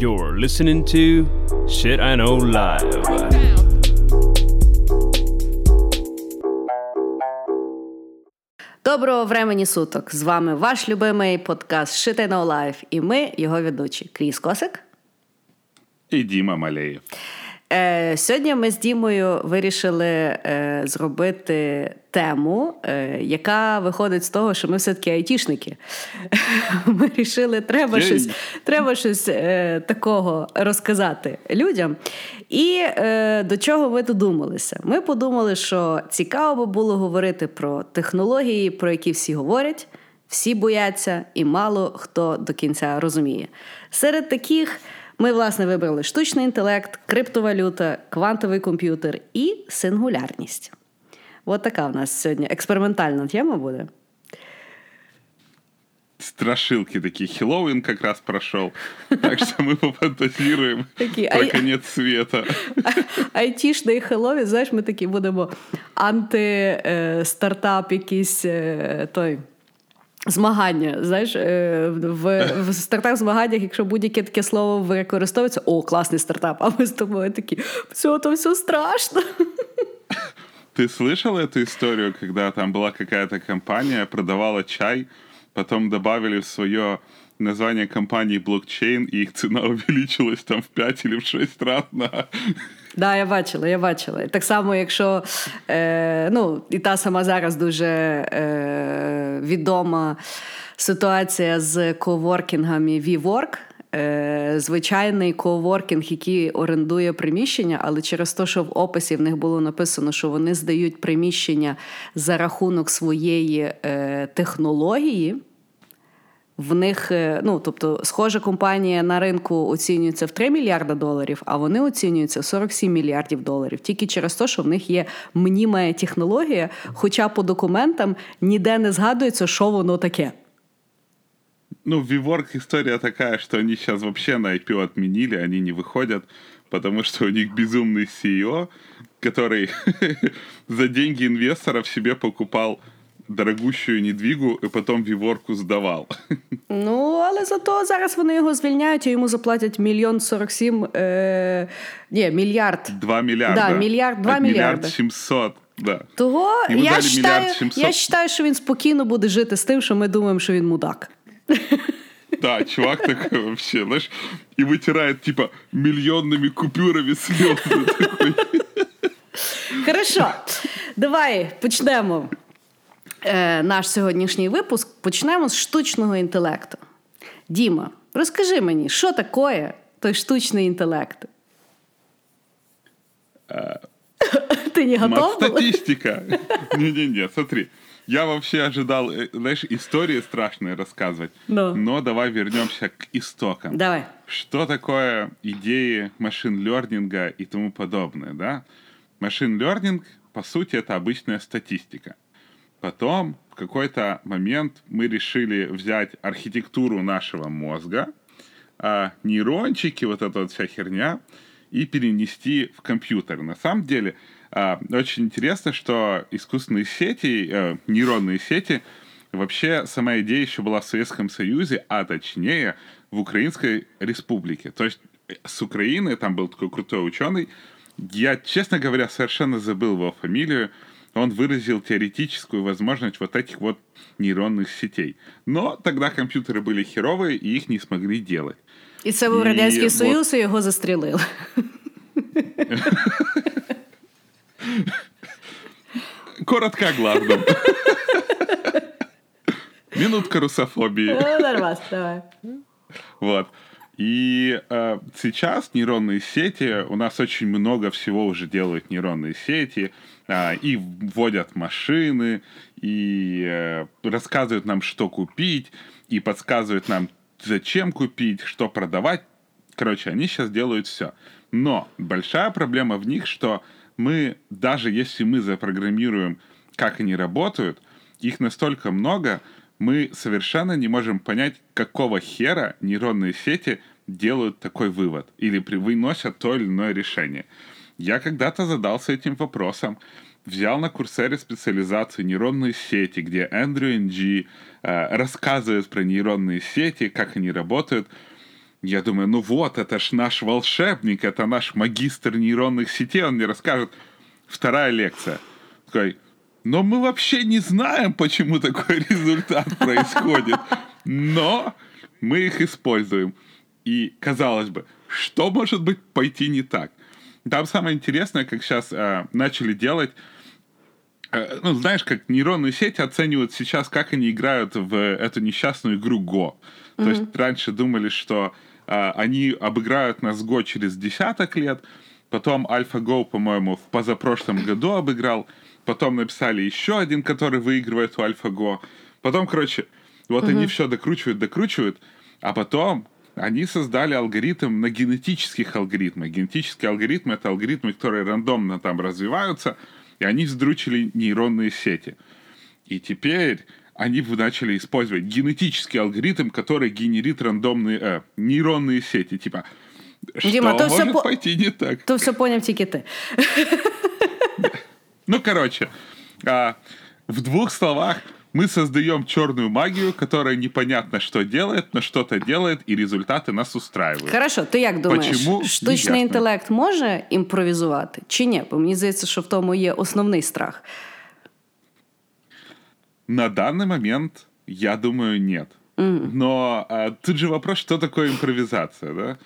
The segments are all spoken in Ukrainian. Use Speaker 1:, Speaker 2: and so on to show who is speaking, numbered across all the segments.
Speaker 1: You're listening to Shit I Know Live.
Speaker 2: Доброго времені суток! З вами ваш любимий подкаст Shit I Know Life і ми, його ведучі Кріс Косик.
Speaker 3: І Діма Малеєв.
Speaker 2: Е, Сьогодні ми з Дімою вирішили е, зробити тему, е, яка виходить з того, що ми все-таки айтішники. Ми вирішили, треба щось, треба щось е, такого розказати людям. І е, до чого ми додумалися? Ми подумали, що цікаво би було говорити про технології, про які всі говорять. Всі бояться, і мало хто до кінця розуміє. Серед таких ми, власне, вибрали штучний інтелект, криптовалюта, квантовий комп'ютер і сингулярність. От така в нас сьогодні експериментальна тема буде.
Speaker 3: Страшилки такие. Хэллоуин как раз прошел. Так что мы пофантазируем про конец света.
Speaker 2: Айтішний Хеллоуін, знаєш, ми такі будемо анти-стартап, якийсь е, той. Змагання, знаєш, е, в, в стартап-змаганнях, якщо будь-яке таке слово використовується, о, класний стартап, а ми з тобою такі, все, то все страшно.
Speaker 3: Ты слышал эту историю, когда там была какая-то компания, продавала чай, потом добавили в свое название компании блокчейн, и их цена увеличилась там в 5 или в 6 раз на...
Speaker 2: Да, я бачила, я бачила. Так само, якщо е, ну, і та сама зараз дуже е, відома ситуація з коворкінгами WeWork. Е, звичайний коворкінг, який орендує приміщення, але через те, що в описі в них було написано, що вони здають приміщення за рахунок своєї е, технології В них, е, ну тобто, схожа компанія на ринку оцінюється в 3 мільярда доларів, а вони оцінюються в 47 мільярдів доларів. Тільки через те, що в них є мніма технологія, хоча по документам ніде не згадується, що воно таке.
Speaker 3: Ну, WeWork история такая, что они сейчас вообще на IPO отменили, они не выходят, потому что у них безумный CEO, который за деньги инвесторов себе покупал дорогущую недвигу и потом WeWork сдавал.
Speaker 2: Ну, але зато зараз вони його звільняють, і йому заплатять мільйон 47, е, ні, мільярд.
Speaker 3: 2 миллиарда.
Speaker 2: Да, миллиард, два
Speaker 3: От
Speaker 2: миллиарда.
Speaker 3: Миллиард 700, да.
Speaker 2: Того
Speaker 3: Йому
Speaker 2: я
Speaker 3: дали
Speaker 2: вважаю,
Speaker 3: мільярд 700.
Speaker 2: я вважаю, що він спокійно буде жити з тим, що ми думаємо, що він мудак.
Speaker 3: Да, чувак такой вообще, знаешь, и вытирает, типа, миллионными купюрами слезы. такой.
Speaker 2: Хорошо, давай почнемо е, наш сьогоднішній випуск. Почнемо з штучного інтелекту. Діма, розкажи мені, що таке той штучний інтелект? Ти не
Speaker 3: Мат
Speaker 2: готов? був?
Speaker 3: статистика. Не-не-не, смотри. Я вообще ожидал, э, знаешь, истории страшные рассказывать.
Speaker 2: Ну.
Speaker 3: Но давай вернемся к истокам.
Speaker 2: Давай.
Speaker 3: Что такое идеи машин-лернинга и тому подобное, да? Машин-лернинг, по сути, это обычная статистика. Потом, в какой-то момент мы решили взять архитектуру нашего мозга, а, нейрончики, вот эта вот вся херня, и перенести в компьютер. На самом деле, а, очень интересно, что искусственные сети, э, нейронные сети, вообще сама идея еще была в Советском Союзе, а точнее в Украинской Республике. То есть э, с Украины, там был такой крутой ученый, я, честно говоря, совершенно забыл его фамилию, он выразил теоретическую возможность вот этих вот нейронных сетей. Но тогда компьютеры были херовые, и их не смогли делать.
Speaker 2: І це був
Speaker 3: І
Speaker 2: Радянський
Speaker 3: от-
Speaker 2: Союз, і його застрілили.
Speaker 3: Коротко о главном. Минутка русофобии.
Speaker 2: Ну, Нормально, давай.
Speaker 3: Вот. И э, сейчас нейронные сети, у нас очень много всего уже делают нейронные сети, а, и вводят машины, и э, рассказывают нам, что купить, и подсказывают нам, зачем купить, что продавать. Короче, они сейчас делают все. Но большая проблема в них, что мы, даже если мы запрограммируем, как они работают, их настолько много, мы совершенно не можем понять, какого хера нейронные сети делают такой вывод или выносят то или иное решение. Я когда-то задался этим вопросом, взял на курсере специализацию нейронные сети, где Эндрю Нг э, рассказывает про нейронные сети, как они работают. Я думаю, ну вот, это ж наш волшебник, это наш магистр нейронных сетей, он мне расскажет. Вторая лекция. Такой, но мы вообще не знаем, почему такой результат происходит. Но мы их используем. И, казалось бы, что может быть пойти не так? Там самое интересное, как сейчас э, начали делать э, ну, знаешь, как нейронные сети оценивают сейчас, как они играют в эту несчастную игру Go. Mm-hmm. То есть раньше думали, что э, они обыграют нас Go через десяток лет, потом AlphaGo, по-моему, в позапрошлом году обыграл, потом написали еще один, который выигрывает у AlphaGo, потом, короче, вот mm-hmm. они все докручивают, докручивают, а потом они создали алгоритм на генетических алгоритмах. Генетические алгоритмы — это алгоритмы, которые рандомно там развиваются, и они вздручили нейронные сети. И теперь они начали использовать генетический алгоритм, который генерит рандомные э, нейронные сети. Типа,
Speaker 2: Дима,
Speaker 3: что
Speaker 2: то
Speaker 3: может
Speaker 2: все
Speaker 3: пойти не так?
Speaker 2: То все поняв тільки ти.
Speaker 3: Ну, короче, а, в двух словах, мы создаем черную магию, которая непонятно что делает, но что-то делает, и результаты нас устраивают.
Speaker 2: Хорошо, ти як думаєш,
Speaker 3: Почему?
Speaker 2: штучний
Speaker 3: Неясно.
Speaker 2: інтелект може імпровізувати чи ні? Бо мені здається, що в тому є основний страх.
Speaker 3: На данный момент, я думаю, нет. Но а, тут же вопрос, что такое импровизация, да?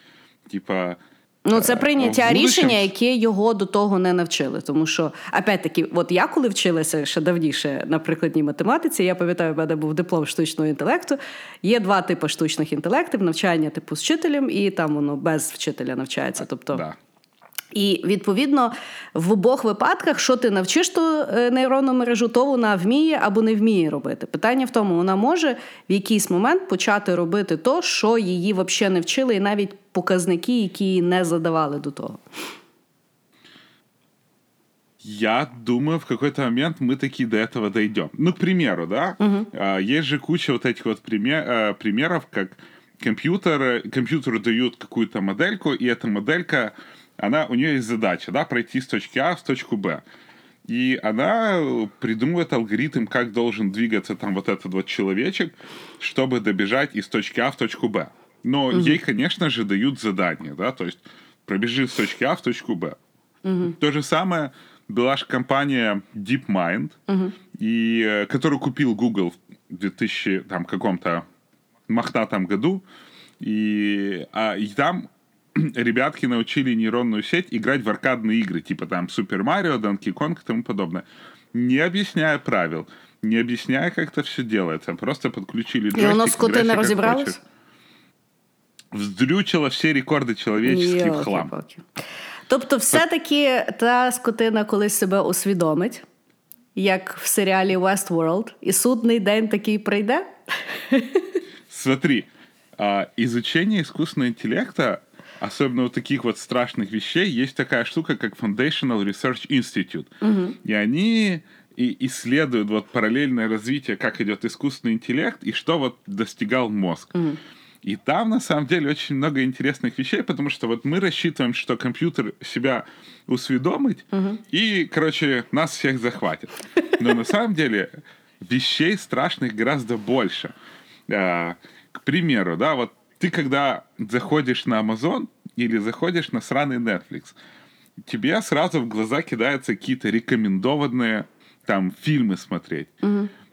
Speaker 3: Типа...
Speaker 2: Ну, це прийняття
Speaker 3: будущем-
Speaker 2: рішення, яке його до того не навчили. Тому що, опять-таки, от я коли вчилася ще давніше на прикладній математиці, я пам'ятаю, в мене був диплом штучного інтелекту. Є два типи штучних інтелектів: навчання типу з вчителем, і там воно без вчителя навчається. Тобто,
Speaker 3: Да.
Speaker 2: І відповідно в обох випадках, що ти навчиш ту е, нейронну мережу, то вона вміє або не вміє робити. Питання в тому, вона може в якийсь момент почати робити то, що її взагалі не вчили, і навіть показники, які не задавали до того.
Speaker 3: Я думаю, в какой-то момент мы таки до этого дойдем. Ну, к примеру, да, а, есть же куча вот этих вот пример, а, примеров, как компьютер, компьютеру дают какую-то модельку, и эта моделька, она, у нее есть задача, да, пройти с точки А в точку Б. И она придумывает алгоритм, как должен двигаться там вот этот вот человечек, чтобы добежать из точки А в точку Б. Но ей, конечно же, дают задание, да, то есть пробежи с точки А в точку Б. То же самое была же компания DeepMind, и, э, которую купил Google в 2000 там, каком-то мохнатом году. И, а, и там ребятки научили нейронную сеть играть в аркадные игры, типа там Супер Марио, Donkey Kong и тому подобное. Не объясняя правил, не объясняя, как это все делается. Просто подключили джойстик,
Speaker 2: не
Speaker 3: играйся как
Speaker 2: розібралось?
Speaker 3: хочешь Вздрючило все рекорды человеческие в хлам.
Speaker 2: Йолки-палки. Тобто, все-таки та скотина колись себе усвідомить, як в серіалі Westworld, і судний день такий прийде.
Speaker 3: Смотри, а, изучение искусственного интеллекта, особенно вот таких вот страшных вещей, есть такая штука, как Foundational Research Institute. И они и исследуют вот параллельное развитие, как идет искусственный интеллект и что вот достигал мозг. И там, на самом деле, очень много интересных вещей, потому что вот мы рассчитываем, что компьютер себя усведомит и, короче, нас всех захватит. Но на самом деле вещей страшных гораздо больше. А, К примеру, да, вот ты когда заходишь на Amazon или заходишь на сраный Netflix, тебе сразу в глаза кидаются какие-то рекомендованные там фильмы смотреть.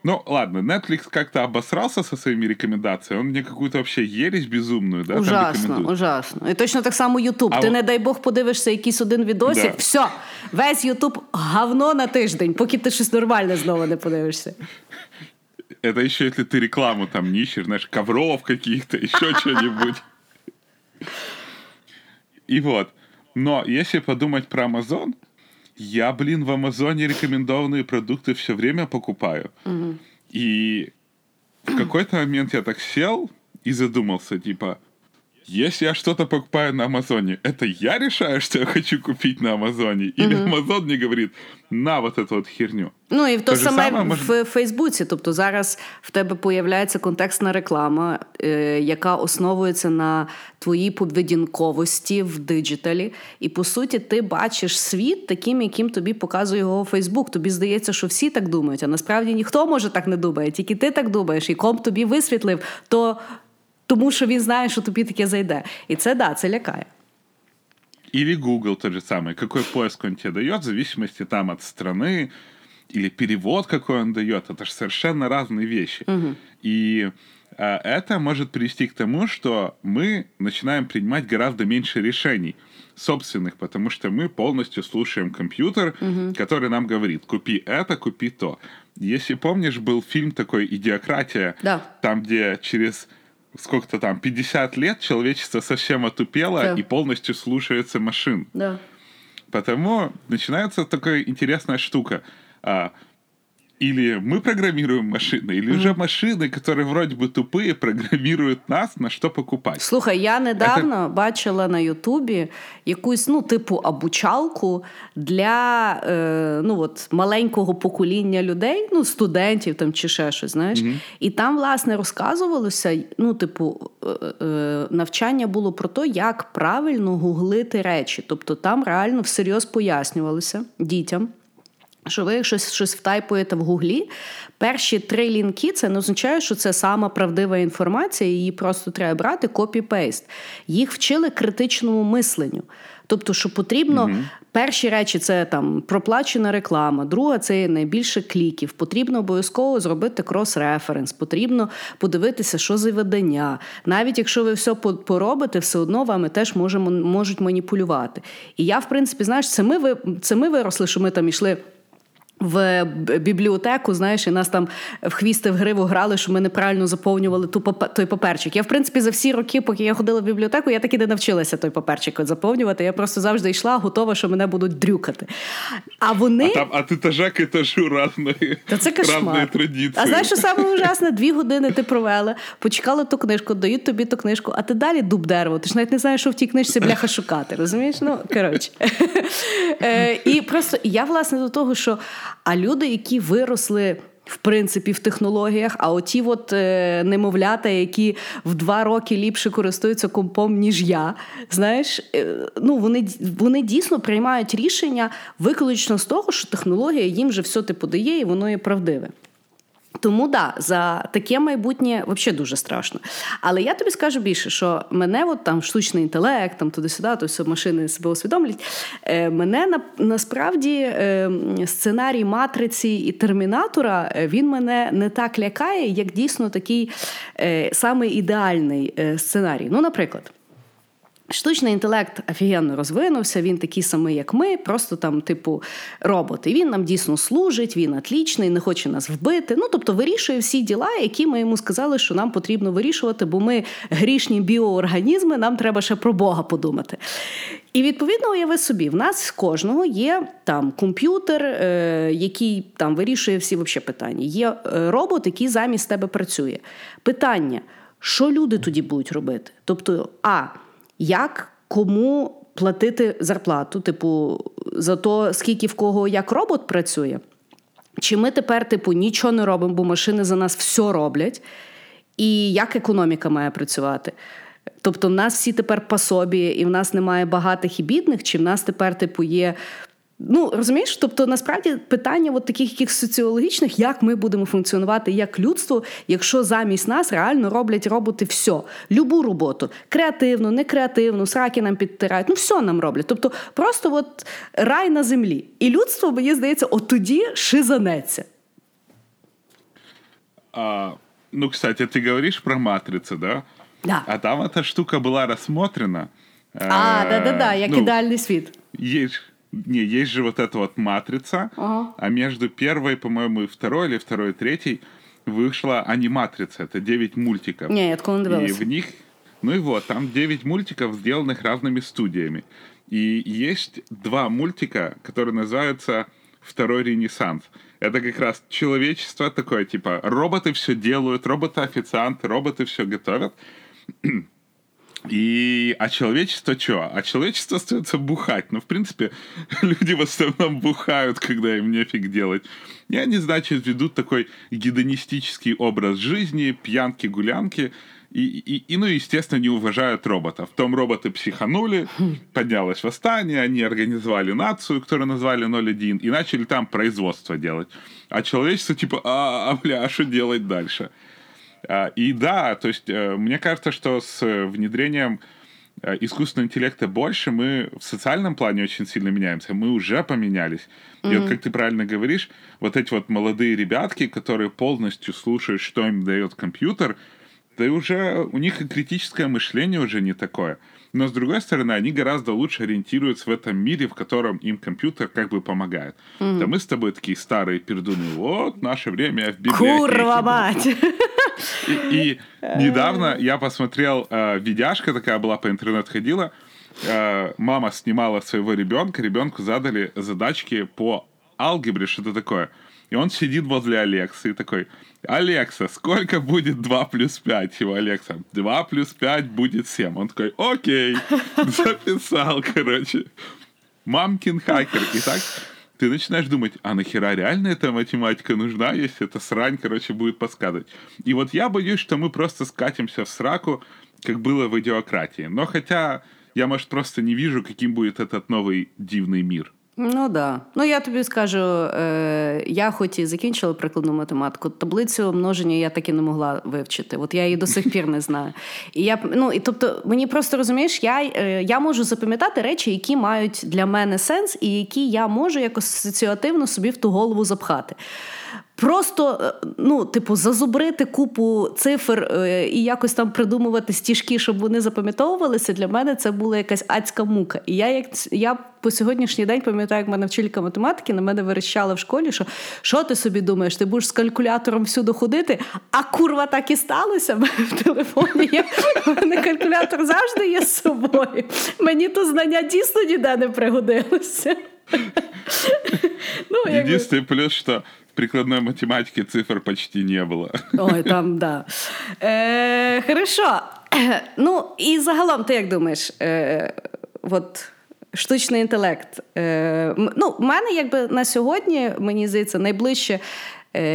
Speaker 3: Ну, ладно, Netflix как-то обосрался со своими рекомендациями. Он мне какую-то вообще ересь безумную, да, там
Speaker 2: ужасно,
Speaker 3: рекомендует.
Speaker 2: ужасно. І точно так само Ютуб.
Speaker 3: А
Speaker 2: Ти,
Speaker 3: от-
Speaker 2: не дай Бог, подивишся якийсь один відосик,
Speaker 3: Да.
Speaker 2: все, весь Ютуб говно на тиждень, поки ти щось нормальне знову не подивишся.
Speaker 3: Это еще если ты рекламу там не ищешь, знаешь, ковров каких-то, еще что-нибудь. И вот. Но если подумать про Amazon, я, блин, в Амазоне рекомендованные продукты все время покупаю. И в какой-то момент я так сел и задумался, типа, если я что-то покупаю на Амазоне, это я решаю, что я хочу купить на Амазоне? Или Амазон мне говорит, на вот эту вот херню?
Speaker 2: Ну і то
Speaker 3: Те
Speaker 2: саме
Speaker 3: саме
Speaker 2: в Фейсбуці. Тобто зараз в тебе появляється контекстна реклама, е, яка основується на твоїй поведінковості в диджиталі. І по суті, ти бачиш світ таким, яким тобі показує його Фейсбук. Тобі здається, що всі так думають, а насправді ніхто може так не думає, тільки ти так думаєш, і комп тобі висвітлив, то тому що він знає, що тобі таке зайде. І це да, це лякає.
Speaker 3: Или Google тот же самый. Какой поиск он тебе дает, в зависимости там от страны, или перевод какой он дает. Это же совершенно разные вещи.
Speaker 2: Угу.
Speaker 3: И а, это может привести к тому, что мы начинаем принимать гораздо меньше решений собственных, потому что мы полностью слушаем компьютер,
Speaker 2: Угу.
Speaker 3: который нам говорит, купи это, купи то. Если помнишь, был фильм такой «Идиократия»,
Speaker 2: Да.
Speaker 3: там, где через сколько-то там, 50 лет человечество совсем отупело
Speaker 2: Да.
Speaker 3: и полностью слушается машин.
Speaker 2: Да.
Speaker 3: Потому начинается такая интересная штука. А, или мы программируем машины, или же машины, которые вроде бы тупые, программируют нас, на что покупать.
Speaker 2: Слухай, я недавно бачила на Ютубі якусь, ну, типу, обучалку для е, ну, от, маленького покоління людей, ну, студентів там чи ще щось, знаєш. І там, власне, розказувалося, ну, типу, е, е, навчання було про те, як правильно гуглити речі. Тобто там реально всерйоз пояснювалося дітям. Що ви щось, щось втайпуєте в гуглі, перші три лінки це не означає, що це сама правдива інформація, її просто треба брати copy-paste. Їх вчили критичному мисленню. Тобто, що потрібно перші речі це там проплачена реклама, друга це найбільше кліків. Потрібно обов'язково зробити крос-референс, потрібно подивитися, що за видання. Навіть якщо ви все по- поробите, все одно вами теж можемо, можуть маніпулювати. І я, в принципі, знаєш, це ми, ви- це ми виросли, що ми там ішли В б- бібліотеку, знаєш, і нас там в хвісти в гриву грали, що ми неправильно заповнювали ту папе- той паперчик. Я, в принципі, за всі роки, поки я ходила в бібліотеку, я так і не навчилася той паперчик от заповнювати. Я просто завжди йшла, готова, що мене будуть дрюкати. А вони.
Speaker 3: А там от этажа к этажу разные,
Speaker 2: Та це
Speaker 3: разные
Speaker 2: кошмар.
Speaker 3: традиции.
Speaker 2: А знаєш, що саме ужасне? Дві години ти провела, почекала ту книжку, дають тобі ту книжку, а ти далі дуб дерево. Ти ж навіть не знаєш, що в тій книжці бляха шукати. Розумієш? Ну, коротше. Е, І просто я, власне, до того, що а люди, які виросли. В принципі, в технологіях, а оті от е, немовлята, які в два роки ліпше користуються компом, ніж я, знаєш, е, ну вони, вони дійсно приймають рішення виключно з того, що технологія їм вже все типу дає, і воно є правдиве. Тому да, за таке майбутнє взагалі дуже страшно. Але я тобі скажу більше, що мене от там штучний інтелект, там туди-сюди, то все машини себе усвідомлять. Е, мене на, насправді е, сценарій матриці і термінатора е, він мене не так лякає, як дійсно такий е, самий ідеальний е, сценарій. Ну, наприклад. Штучний інтелект офігенно розвинувся, він такий самий, як ми, просто там, типу, робот. І він нам дійсно служить, він атлічний, не хоче нас вбити. Ну, тобто вирішує всі діла, які ми йому сказали, що нам потрібно вирішувати, бо ми грішні біоорганізми, нам треба ще про Бога подумати. І відповідно уяви собі, в нас в кожного є там комп'ютер, е, який там вирішує всі вообще питання. Є е, робот, який замість тебе працює. Питання: що люди тоді будуть робити? Тобто, а як кому платити зарплату, типу, за то, скільки в кого як робот працює? Чи ми тепер, типу, нічого не робимо, бо машини за нас все роблять? І як економіка має працювати? Тобто, в нас всі тепер пособі, і в нас немає багатих і бідних, чи в нас тепер, типу, є. Ну, розумієш, тобто насправді питання от таких яких соціологічних, як ми будемо функціонувати як людство, якщо замість нас реально роблять роботи все, любу роботу, креативну, некреативну, сраки нам підтирають, ну все нам роблять. Тобто просто от рай на землі. І людство, мені здається, от тоді шизанеться.
Speaker 3: А, ну, кстати, ты говоришь про матрицу, да?
Speaker 2: Да.
Speaker 3: А там эта штука была рассмотрена.
Speaker 2: А,
Speaker 3: Э,
Speaker 2: да-да-да, як
Speaker 3: ну,
Speaker 2: ідеальний світ.
Speaker 3: Есть, не, есть же вот эта вот матрица,
Speaker 2: Ага.
Speaker 3: а между первой, по-моему, и второй, или второй, и третьей вышла аниматрица. Это 9 мультиков.
Speaker 2: Ні, я такого не
Speaker 3: И в них, ну и вот, там 9 мультиков, сделанных разными студиями. И есть два мультика, которые называются «Второй Ренессанс». Это как раз человечество такое, типа, роботы все делают, роботы-официанты, роботы все готовят. И, а человечество что? А человечество остается бухать. Ну, в принципе, люди в основном бухают, когда им нефиг делать. И они, значит, ведут такой гедонистический образ жизни, пьянки, гулянки. И, и, и, ну, естественно, не уважают роботов. Том роботы психанули, поднялось восстание, они организовали нацию, которую назвали 01, и начали там производство делать. А человечество типа, а, а бля, а что делать дальше? А, и да, то есть э, мне кажется, что с внедрением э, искусственного интеллекта больше мы в социальном плане очень сильно меняемся. Мы уже поменялись. Mm-hmm. И вот как ты правильно говоришь, вот эти вот молодые ребятки, которые полностью слушают, что им дает компьютер, да уже у них и критическое мышление уже не такое. Но с другой стороны, они гораздо лучше ориентируются в этом мире, в котором им компьютер как бы помогает. Mm-hmm. Да мы с тобой такие старые пердуны. Вот наше время в библиотеке.
Speaker 2: Курва мать!
Speaker 3: И, недавно я посмотрел, э, видяшка такая была по интернету ходила, э, мама снимала своего ребенка, ребенку задали задачки по алгебре, что-то такое. И он сидит возле Алексы и такой, Алекса, сколько будет 2 плюс 5? Его Алекса, 2 плюс 5 будет 7. Он такой, окей, записал, короче. Мамкин хакер. И так ты начинаешь думать, а нахера реально эта математика нужна, если эта срань, короче, будет подсказывать. И вот я боюсь, что мы просто скатимся в сраку, как было в идиократии. Но хотя я, может, просто не вижу, каким будет этот новый дивный мир.
Speaker 2: Ну да. Ну я тобі скажу, е, я хоч і закінчила прикладну математику, таблицю множення я так і не могла вивчити. От я її до сих пір не знаю. І я ну і тобто, мені просто розумієш, я е, я можу запам'ятати речі, які мають для мене сенс, і які я можу якось асоціативно собі в ту голову запхати. Просто, е, ну, типу, зазубрити купу цифр е, і якось там придумувати стіжки, щоб вони запам'ятовувалися, для мене це була якась адська мука. І я як я по сьогоднішній день пам'ятаю, як мене вчителька математики на мене верещала в школі, що що ти собі думаєш, ти будеш з калькулятором всюди ходити, а курва так і сталося в телефоні. Я, У мене калькулятор завжди є з собою. Мені то знання дійсно ніде не пригодилося.
Speaker 3: Ну, Единственный плюс, что прикладной математики цифр почти не было.
Speaker 2: Ой, там, да. Е, Хорошо. Ну, і загалом, ти як думаєш, е, от штучний інтелект. Е, Ну, в мене якби на сьогодні, мені здається, найближче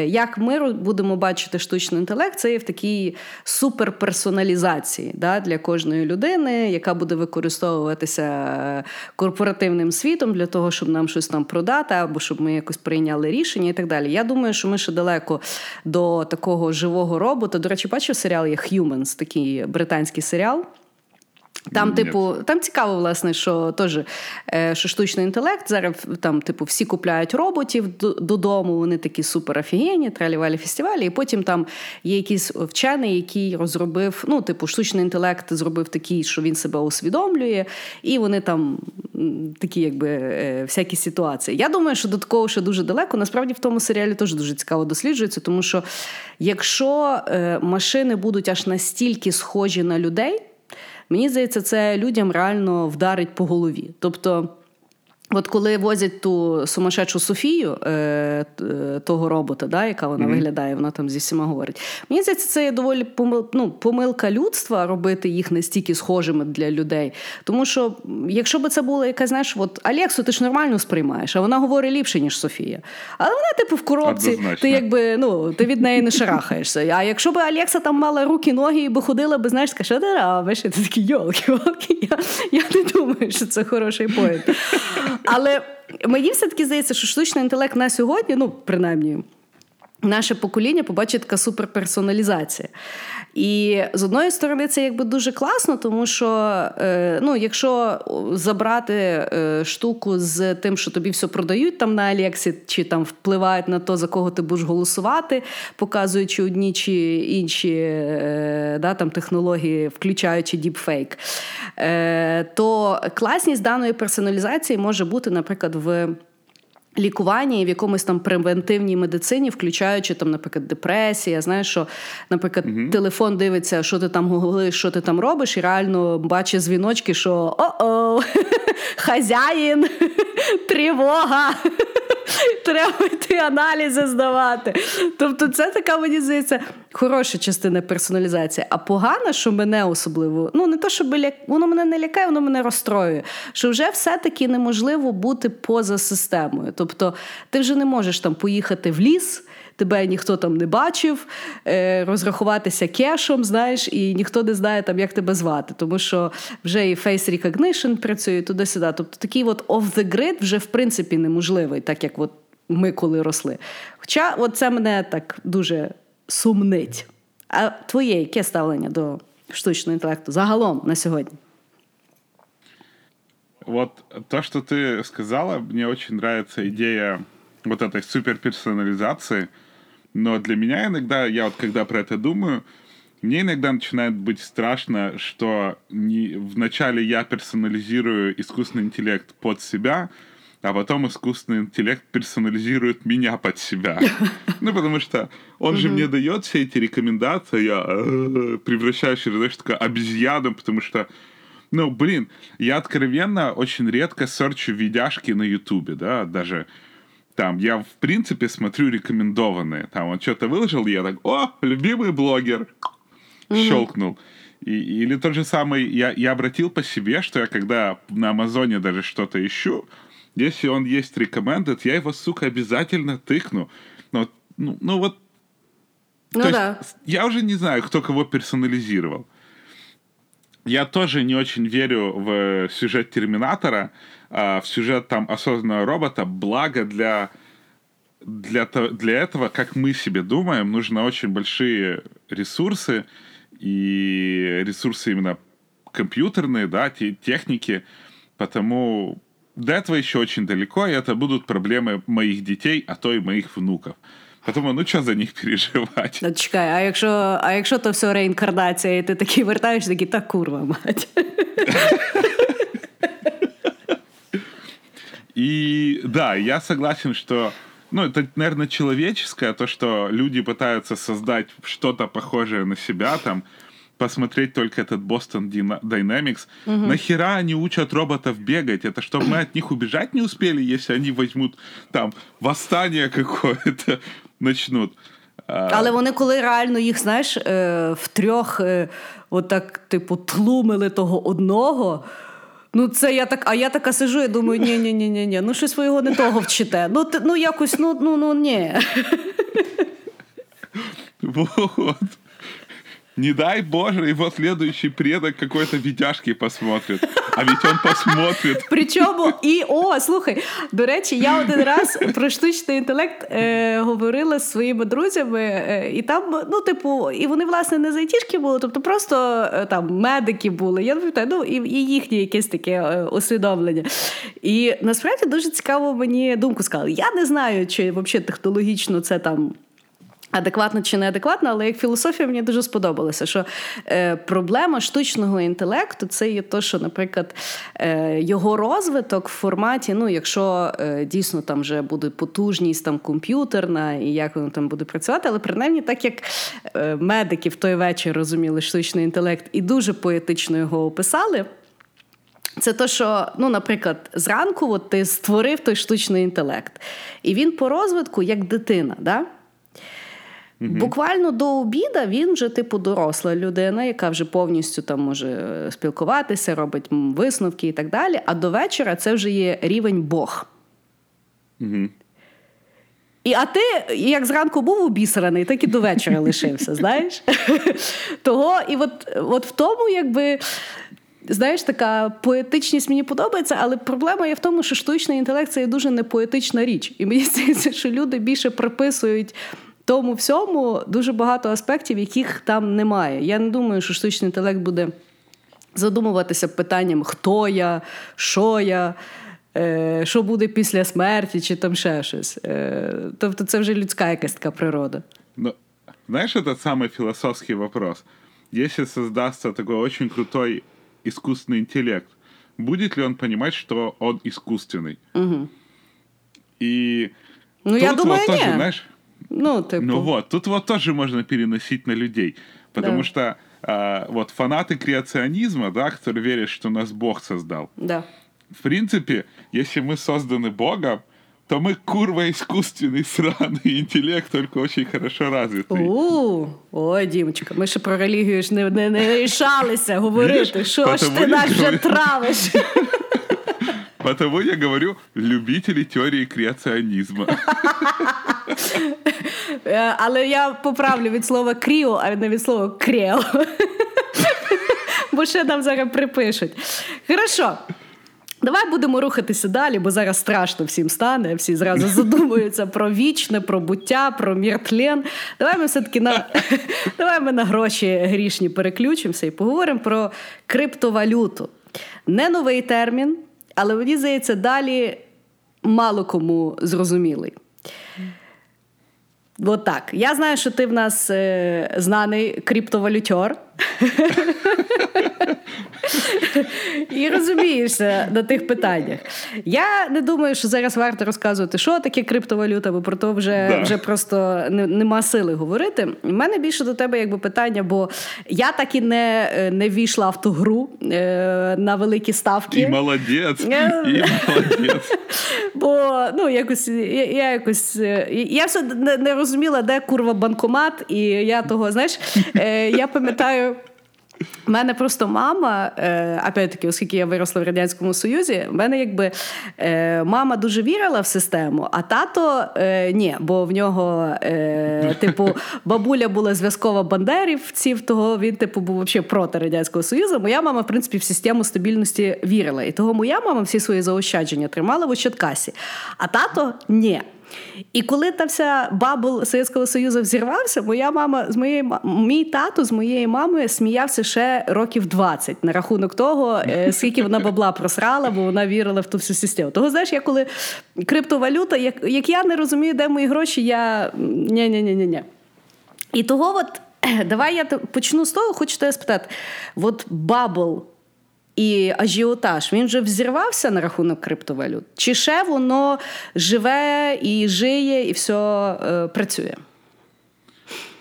Speaker 2: як ми будемо бачити штучний інтелект, це є в такій суперперсоналізації да, для кожної людини, яка буде використовуватися е, корпоративним світом для того, щоб нам щось там продати, або щоб ми якось прийняли рішення і так далі. Я думаю, що ми ще далеко до такого живого робота. До речі, бачив серіал є Humans, такий британський серіал. Там, типу, там цікаво, власне, що теж е, що штучний інтелект. Зараз там, типу, всі купляють роботів додому, вони такі супер офігенні, тралівалі фестивалі. І потім там є якийсь вчений, який розробив, ну, типу, штучний інтелект зробив такий, що він себе усвідомлює, і вони там такі, якби е, всякі ситуації. Я думаю, що до такого ще дуже далеко. Насправді в тому серіалі теж дуже цікаво досліджується, тому що якщо е, машини будуть аж настільки схожі на людей. Мені здається, це людям реально вдарить по голові. Тобто. От коли возять ту сумасшедшу Софію е, е, того робота, да, яка вона mm-hmm. виглядає, вона там зі всіма говорить. Мені здається, це є доволі помил, ну, помилка людства робити їх настільки схожими для людей. Тому що, якщо б це було якась, знаєш, от Алексу, ти ж нормально сприймаєш, а вона говорить ліпше, ніж Софія. Але вона, типу, в коробці, Однозначно. ти якби ну, ти від неї не шарахаєшся. А якщо б Алекса там мала руки, ноги і би ходила, би знаєш, що ти робиш? І ти такий йолки-волки, я, я не думаю, що це хороший поєд. Але мені все-таки здається, що штучний інтелект на сьогодні, ну, принаймні, наше покоління побачить така суперперсоналізація. І з одної сторони, це якби дуже класно, тому що е, ну, якщо забрати е, штуку з тим, що тобі все продають там на Алексі, чи там впливають на то, за кого ти будеш голосувати, показуючи одні чи інші е, да, там, технології, включаючи діпфейк, то класність даної персоналізації може бути, наприклад, в лікування і в якомусь там превентивній медицині, включаючи там, наприклад, депресія. Знаєш, що, наприклад, uh телефон дивиться, що ти там гуглиш, що ти там робиш, і реально бачить дзвіночки, що о-о, хазяїн, тривога. Треба йти аналізи здавати. Тобто, це така, мені здається, хороша частина персоналізації. А погана, що мене особливо, ну не то, ля... воно мене не лякає, воно мене розстроює. Що вже все-таки неможливо бути поза системою. Тобто, ти вже не можеш там поїхати в ліс. Тебе ніхто там не бачив, е, розрахуватися кешом, знаєш, і ніхто не знає, там, як тебе звати, тому що вже і face recognition працює туди-сюди. Тобто такий от off the grid вже в принципі неможливий, так як от ми коли росли. Хоча от це мене так дуже сумнить. А твоє яке ставлення до штучного інтелекту загалом на сьогодні?
Speaker 3: Вот то, что ты сказала, мне очень нравится идея вот этой суперперсонализации. Но для меня иногда, я вот когда про это думаю, мне иногда начинает быть страшно, что не, вначале я персонализирую искусственный интеллект под себя, а потом искусственный интеллект персонализирует меня под себя. Ну, потому что он же мне дает все эти рекомендации, я э, превращаюсь, знаешь, такая обезьяну, потому что ну, блин, я откровенно очень редко серчу видяшки на Ютубе, да, даже там, я в принципе смотрю рекомендованные. Там он что-то выложил, я так, о, любимый блогер, щелкнул. И, или тот же самый, я, я обратил по себе, что я когда на Амазоне даже что-то ищу, если он есть recommended, я его, сука, обязательно тыкну. Ну, ну, ну вот.
Speaker 2: Ну
Speaker 3: то
Speaker 2: да.
Speaker 3: есть, я уже не знаю, кто кого персонализировал. Я тоже не очень верю в сюжет Терминатора, а в сюжет там осознанного робота, благо для для, для этого, как мы себе думаем, нужно очень большие ресурсы, и ресурсы именно компьютерные, да, те, техники, потому до этого еще очень далеко, и это будут проблемы моих детей, а то и моих внуков. Потому, ну, что за них переживать?
Speaker 2: Ну, чекай, а якщо, а якщо то все реінкарнація, і ти такий вертаєшся, такий, та курва, мать.
Speaker 3: И да, я согласен, что ну, это, наверное, человеческое, то, что люди пытаются создать что-то похожее на себя, там, посмотреть только этот Boston Dyna- Dynamics. Нахера они учат роботов бегать? Это чтобы мы от них убежать не успели, если они возьмут там восстание какое-то начнут. А,
Speaker 2: Але вони, коли реально їх, знаєш, е, втрьох е, отак, типу, тлумили того одного. Ну, це я так, а я така сижу і думаю, ні, ні, ні, ні, ні, ну щось ви його не того вчите. Ну, ти- ну якось, ну, ну, ну, ні.
Speaker 3: Вот. Не дай Боже, его следующий предок какой-то видяшки посмотрит. А ведь он посмотрит.
Speaker 2: Причому і о, слухай, до речі, я один раз про штучний інтелект е, говорила з своїми друзями, е, і там, ну, типу, і вони, власне, не з айтішки були, тобто просто е, там медики були. Я не пам'ятаю, ну і, і їхнє якесь таке е, усвідомлення. І насправді дуже цікаво мені думку сказали. Я не знаю, чи взагалі технологічно це там. Адекватно чи неадекватно, але як філософія мені дуже сподобалося, що е, проблема штучного інтелекту це є то, що, наприклад, е, його розвиток в форматі, ну, якщо е, дійсно там вже буде потужність там комп'ютерна і як воно там буде працювати, але принаймні так як е, медики в той вечір розуміли штучний інтелект і дуже поетично його описали. Це то, що, ну, наприклад, зранку от ти створив той штучний інтелект, і він по розвитку як дитина. Да? Буквально до обіда він вже типу доросла людина, яка вже повністю там може е, спілкуватися, робить висновки і так далі. А до вечора це вже є рівень Бог. І а ти, як зранку був обісраний, так і до вечора лишився, знаєш? Того, і от, от в тому, якби. Знаєш, така поетичність мені подобається, але проблема є в тому, що штучний інтелект це є дуже непоетична річ. І мені здається, що люди більше приписують тому всьому дуже багато аспектів, яких там немає. Я не думаю, що штучний інтелект буде задумуватися питанням, хто я, що я. е, Що буде після смерті, чи там ще щось. Е, Тобто це вже людська якась така природа.
Speaker 3: Но, знаешь, этот самый философский вопрос. Если создастся такой очень крутой искусственный интеллект, будет ли он понимать, что он искусственный? И
Speaker 2: Ну, я
Speaker 3: тут
Speaker 2: думаю,
Speaker 3: вот тоже,
Speaker 2: не.
Speaker 3: знаешь,
Speaker 2: Ну, типу,
Speaker 3: Ну вот, тут вот тоже можно переносить на людей. Потому
Speaker 2: Да.
Speaker 3: что а, вот фанаты креационизма, да, которые верят, что нас Бог создал.
Speaker 2: да.
Speaker 3: В принципе, если мы созданы Богом, то мы курва искусственный сраный интеллект, только очень хорошо развитый.
Speaker 2: У, ой, Дімочка, ми ще про релігію ж не, не, не рішалися говорити.
Speaker 3: Видиш,
Speaker 2: Що ж
Speaker 3: потому
Speaker 2: ти
Speaker 3: я
Speaker 2: нас вже
Speaker 3: говорю.
Speaker 2: травиш?
Speaker 3: Потому я говорю любители теории креационизма.
Speaker 2: Е, Але я поправлю від слова кріо, а не від слова кріо. Бо ще нам зараз припишуть. Хорошо. Давай будемо рухатися далі, бо зараз страшно всім стане. Всі зразу задумуються про вічне, про буття, про міртлен. Давай ми все-таки на давай ми на гроші грішні переключимося і поговоримо про криптовалюту. Не новий термін, але мені здається, далі мало кому зрозумілий. От так. Я знаю, що ти в нас е, знаний криптовалютер. І розумієшся на тих питаннях. Я не думаю, що зараз варто розказувати, що таке криптовалюта, бо про то вже
Speaker 3: Да.
Speaker 2: вже просто не, нема сили говорити. У мене більше до тебе якби питання, бо я так і не, не війшла в ту гру е, на великі ставки.
Speaker 3: И молодец,
Speaker 2: Я-
Speaker 3: и молодец.
Speaker 2: Бо ну якось я, я якось е, я все не, не розуміла, де курва банкомат, і я того, знаєш, е, я пам'ятаю. У мене просто мама, е, опять-таки, оскільки я виросла в Радянському Союзі, в мене якби е, мама дуже вірила в систему, а тато е, ні, бо в нього, типу, бабуля була зв'язкова бандерівців, того він, типу, був взагалі проти Радянського Союзу. Моя мама, в принципі, в систему стабільності вірила. І того моя мама всі свої заощадження тримала в Ощадкасі, а тато ні. І коли та вся bubble Совєтського Союзу взірвався, моя мама з моєї мій тато з моєю мамою сміявся ще років 20 на рахунок того, е, скільки вона бабла просрала, бо вона вірила в ту всю систему. Того знаєш, я коли криптовалюта, як, як я не розумію, де мої гроші, я ні ні ні ні ні І того, от давай я почну з того, хочу тебе спитати: от bubble і ажіотаж він вже взірвався на рахунок криптовалют? Чи ще воно живе і жиє, і все е, працює?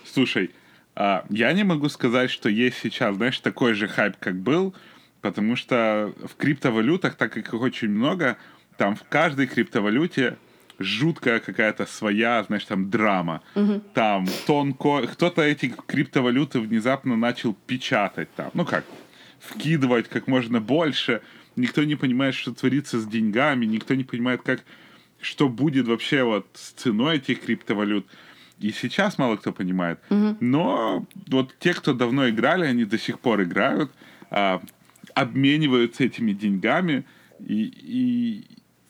Speaker 3: Слушай, а, я не могу сказать, что есть сейчас, знаешь, такой же хайп, как был, потому что в криптовалютах, так как их очень много, там в каждой криптовалюте жуткая какая-то своя, знаешь, там драма. Там тонко... Кто-то эти криптовалюты внезапно начал печатать там. Ну как, вкидывать как можно больше. Никто не понимает, что творится с деньгами, никто не понимает, как что будет вообще вот с ценой этих криптовалют. И сейчас мало кто понимает. Но вот те, кто давно играли, они до сих пор играют, а, обмениваются этими деньгами. И, и,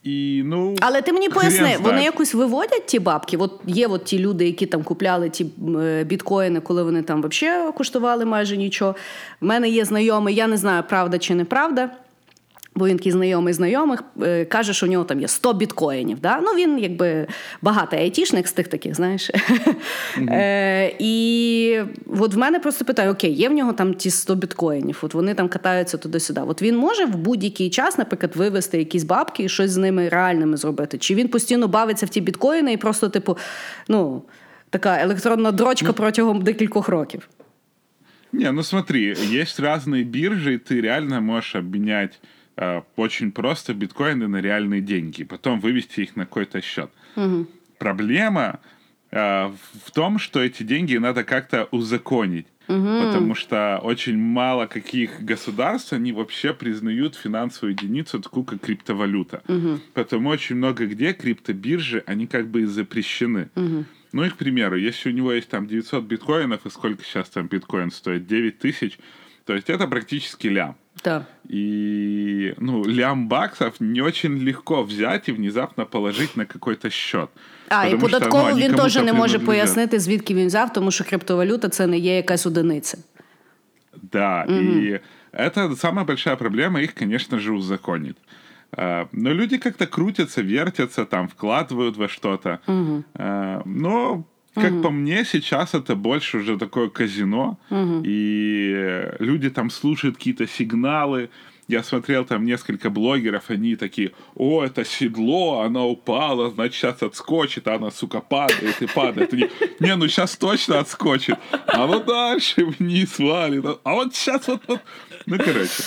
Speaker 3: и ну...
Speaker 2: Але ти мені поясни,
Speaker 3: вони
Speaker 2: вони якось виводять ті бабки? От є от ті люди, які там купляли ті е, біткоїни, коли вони там взагалі коштували майже нічого. У мене є знайомий, я не знаю, правда чи неправда. Бо він такий знайомий знайомих е, каже, що у нього там є 100 біткоїнів. Да? Ну він якби багатий айтішник з тих таких, знаєш. Е, і от в мене просто питаю: окей, є в нього там ті 100 біткоїнів, от вони там катаються туди-сюди. От він може в будь-який час, наприклад, вивести якісь бабки і щось з ними реальними зробити. Чи він постійно бавиться в ті біткоїни і просто, типу, ну, така електронна дрочка протягом декількох років.
Speaker 3: Не, ну смотри, есть разные биржи, и ты реально можешь обменять э, Очень просто биткоины на реальные деньги, потом вывести их на какой-то счет. Проблема э, в том, что эти деньги надо как-то узаконить. Потому что очень мало каких государств, они вообще признают финансовую единицу такую, как криптовалюта. Потому очень много где криптобиржи, они как бы и запрещены. Ну и, к примеру, если у него есть там 900 биткоинов, и сколько сейчас там биткоин стоит? 9 тысяч. То есть это практически лям.
Speaker 2: Так.
Speaker 3: И, ну, лям баксов не очень легко взять и внезапно положить на какой-то счет.
Speaker 2: А, і
Speaker 3: Потому что, ну,
Speaker 2: податково
Speaker 3: они
Speaker 2: він
Speaker 3: кому-то
Speaker 2: теж не може
Speaker 3: принадлежат.
Speaker 2: пояснити, звідки він взяв, тому що криптовалюта це не є якась одиниця.
Speaker 3: Да, и это самая большая проблема, их, конечно же, узаконить. А, Но люди как-то крутятся, вертятся, там, вкладывают во что-то. А, Но, как по мне, сейчас это больше уже такое казино, и люди там слушают какие-то сигналы. Я смотрел там несколько блогеров, они такие, о, это седло, она упала, значит, сейчас отскочит, а она, сука, падает и падает. Они, не, ну сейчас точно отскочит. А вот дальше вниз валит. А вот сейчас вот, вот. Ну, короче.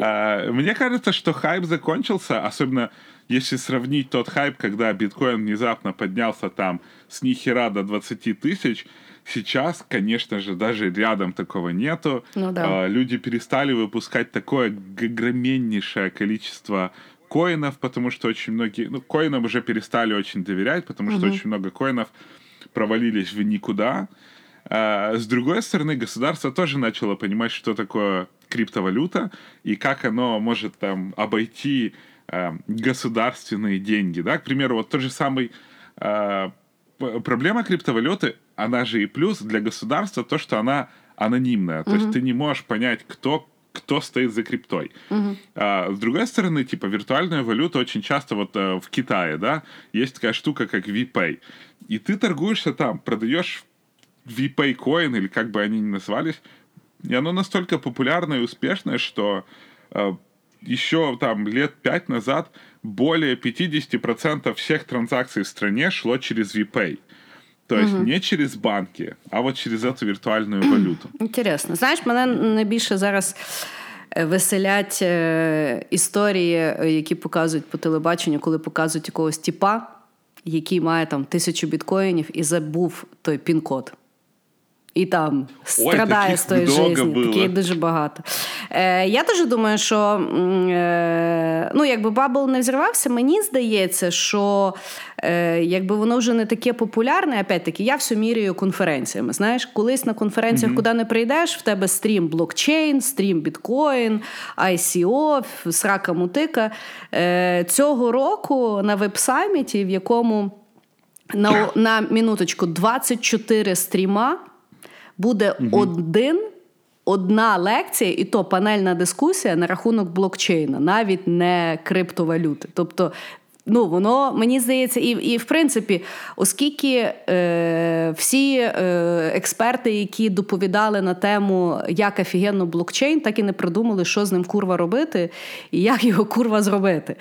Speaker 3: А, мне кажется, что хайп закончился, особенно если сравнить тот хайп, когда биткоин внезапно поднялся там с нихера до 20 тысяч, сейчас, конечно же, даже рядом такого нету.
Speaker 2: Ну да.
Speaker 3: А, люди перестали выпускать такое г- огроменнейшее количество коинов, потому что очень многие, ну, коинам уже перестали очень доверять, потому что очень много коинов провалились в никуда. А, с другой стороны, государство тоже начало понимать, что такое криптовалюта и как оно может там обойти э, государственные деньги, да, к примеру, вот тот же самый э, проблема криптовалюты, она же и плюс для государства то, что она анонимная, то есть ты не можешь понять, кто кто стоит за криптой. Uh-huh. А, с другой стороны, типа, виртуальная валюта очень часто вот э, в Китае, да, есть такая штука, как VPay. И ты торгуешься там, продаешь VPay коин, или как бы они ни назывались, и оно настолько популярное и успешное, что э, еще там лет пять назад более 50% всех транзакций в стране шло через VPay. То есть угу. не через банки, а от через эту віртуальну валюту.
Speaker 2: Інтересно. Знаєш, мене найбільше зараз веселять історії, які показують по телебаченню, коли показують якогось тіпа, який має там тисячу біткоїнів і забув той пін-код. І там страдає з тої житті. Таких дуже багато. Е, Я теж думаю, що е, ну, якби Бабл не взірвався, мені здається, що е, якби воно вже не таке популярне, опять-таки, я все міряю конференціями. Знаєш, колись на конференціях, mm-hmm. куди не прийдеш, в тебе стрім блокчейн, стрім біткоін, ICO, срака мутика. Е, Цього року на веб-саміті, в якому на, на минуточку 24 стріма буде угу. один. Одна лекція, і то панельна дискусія на рахунок блокчейна, навіть не криптовалюти. Тобто, ну воно мені здається, і і в принципі, оскільки е, всі е, експерти, які доповідали на тему, як офігенно блокчейн, так і не придумали, що з ним курва робити, і як його курва зробити.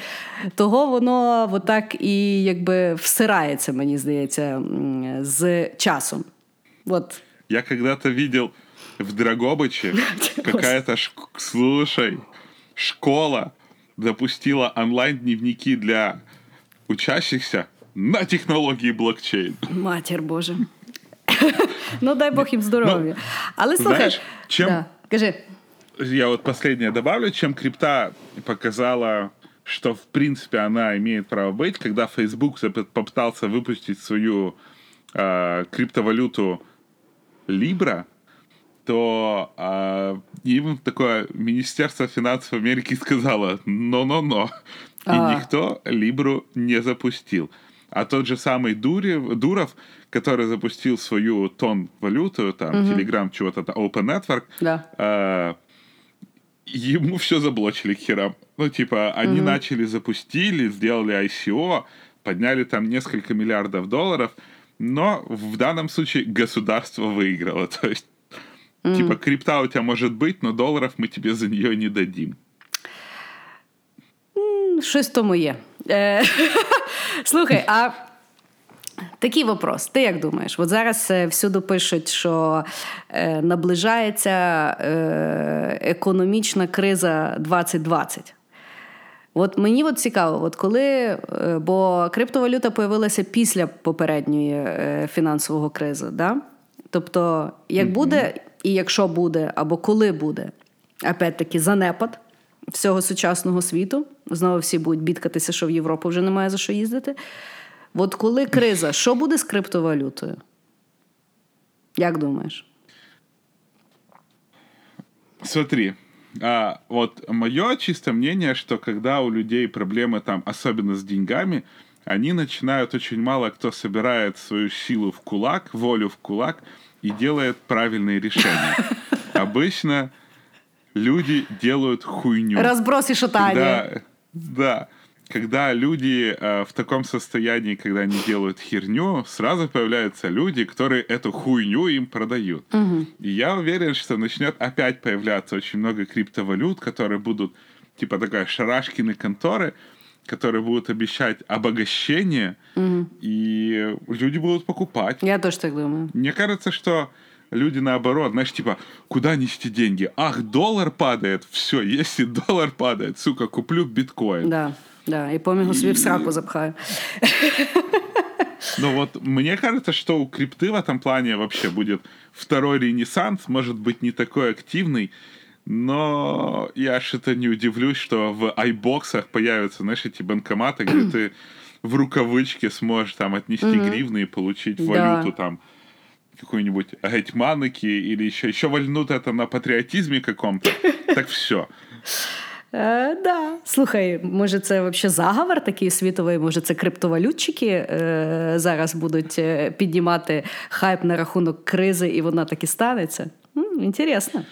Speaker 2: Того воно отак і якби всирається, мені здається, з часом. От.
Speaker 3: Я когда-то видел в Драгобыче какая-то, слушай, школа запустила онлайн-дневники для учащихся на технологии блокчейн.
Speaker 2: Матер Боже. Ну, дай Бог им здоровья. Ну, Але слухай. Да. Скажи.
Speaker 3: Я вот последнее добавлю, чем крипта показала, что в принципе она имеет право быть, когда Facebook попытался выпустить свою э, криптовалюту Libra, то а, им такое Министерство финансов Америки сказало «но-но-но». И а. никто Либру не запустил. А тот же самый Дурев, Дуров, который запустил свою тон валюту, там, угу. Telegram, чего-то, Open Network,
Speaker 2: да.
Speaker 3: а, ему все заблочили к херам. Ну, типа, они угу. начали, запустили, сделали ICO, подняли там несколько миллиардов долларов – но в данном случае государство выиграло. То есть, mm. типа, крипта у тебя может быть, но долларов мы тебе за нее не дадим.
Speaker 2: Щось тому є. Е, слухай, а такий вопрос. Ти як думаєш? От зараз е, всюди пишуть, що е, наближається економічна криза 2020. От мені от цікаво, от коли, е, бо криптовалюта появилася після попередньої е, фінансового кризи. Да? Тобто, як mm-hmm. буде, і якщо буде, або коли буде, опять-таки, занепад всього сучасного світу, знову всі будуть бідкатися, що в Європу вже немає за що їздити. От коли криза, що буде з криптовалютою? Як думаєш?
Speaker 3: Смотри, а, вот мое чистое мнение, что когда у людей проблемы там, особенно с деньгами, они начинают очень мало кто собирает свою силу в кулак, волю в кулак и делает правильные решения. Обычно люди делают хуйню.
Speaker 2: Разброс и шатание.
Speaker 3: Да, да когда люди э, в таком состоянии, когда они делают херню, сразу появляются люди, которые эту хуйню им продают. Угу. И я уверен, что начнет опять появляться очень много криптовалют, которые будут типа такая шарашкины конторы, которые будут обещать обогащение, угу. и люди будут покупать.
Speaker 2: Я тоже так думаю.
Speaker 3: Мне кажется, что люди наоборот, знаешь, типа, куда нести деньги? Ах, доллар падает, все, если доллар падает, сука, куплю биткоин.
Speaker 2: Да. Да, и помню, себе в сраку запхаю.
Speaker 3: Ну вот, мне кажется, что у крипты в этом плане вообще будет второй ренессанс, может быть, не такой активный, но я что-то не удивлюсь, что в айбоксах появятся, знаешь, эти банкоматы, где ты в рукавычке сможешь там отнести mm-hmm. гривны и получить валюту там какой-нибудь гетьманыки или еще, еще вальнут это на патриотизме каком-то, так все.
Speaker 2: Е, да. Слухай, може, це взагалі заговор такий світовий, може, це криптовалютчики е, зараз будуть е, піднімати хайп на рахунок кризи, і вона так і станеться. М, Інтересно.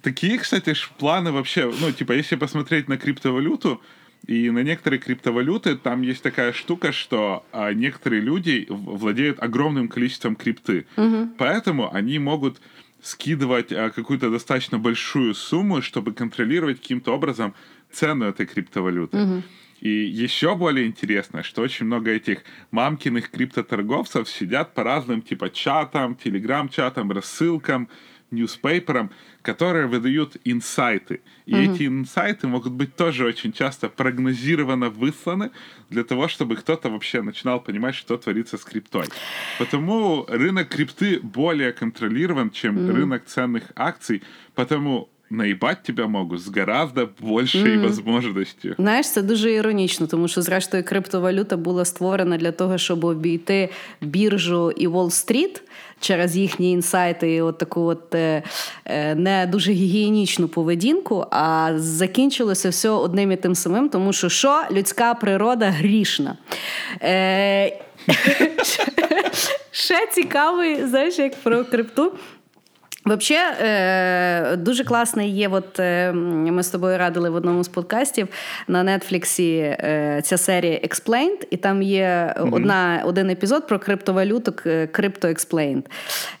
Speaker 3: Такие, кстати, ж планы вообще, ну, типа, если посмотреть на криптовалюту, и на некоторые криптовалюты там есть такая штука, что а, некоторые люди в- владеют огромным количеством крипты. Поэтому они могут скидывать а, какую-то достаточно большую сумму, чтобы контролировать каким-то образом цену этой криптовалюты. И еще более интересно, что очень много этих мамкиных криптоторговцев сидят по разным типа чатам, телеграм-чатам, рассылкам, ньюспейперам, которые выдают инсайты. И эти инсайты могут быть тоже очень часто прогнозированно высланы для того, чтобы кто-то вообще начинал понимать, что творится с криптой. Потому рынок крипты более контролирован, чем рынок ценных акций, потому наебать тебя могут с гораздо большей возможностью.
Speaker 2: Знаєш, це дуже іронічно, тому що, зрештою, криптовалюта була створена для того, щоб обійти біржу і Уолл-стріт Через їхні інсайти і от таку от е, е, не дуже гігієнічну поведінку. А закінчилося все одним і тим самим, тому що що людська природа грішна. Е, ще цікавий, знаєш, як про крипту. Взагалі, е, дуже класний є. От е, ми з тобою радили в одному з подкастів на Нетфліксі е, ця серія Explained, і там є одна, один епізод про криптовалюту Crypto Explained.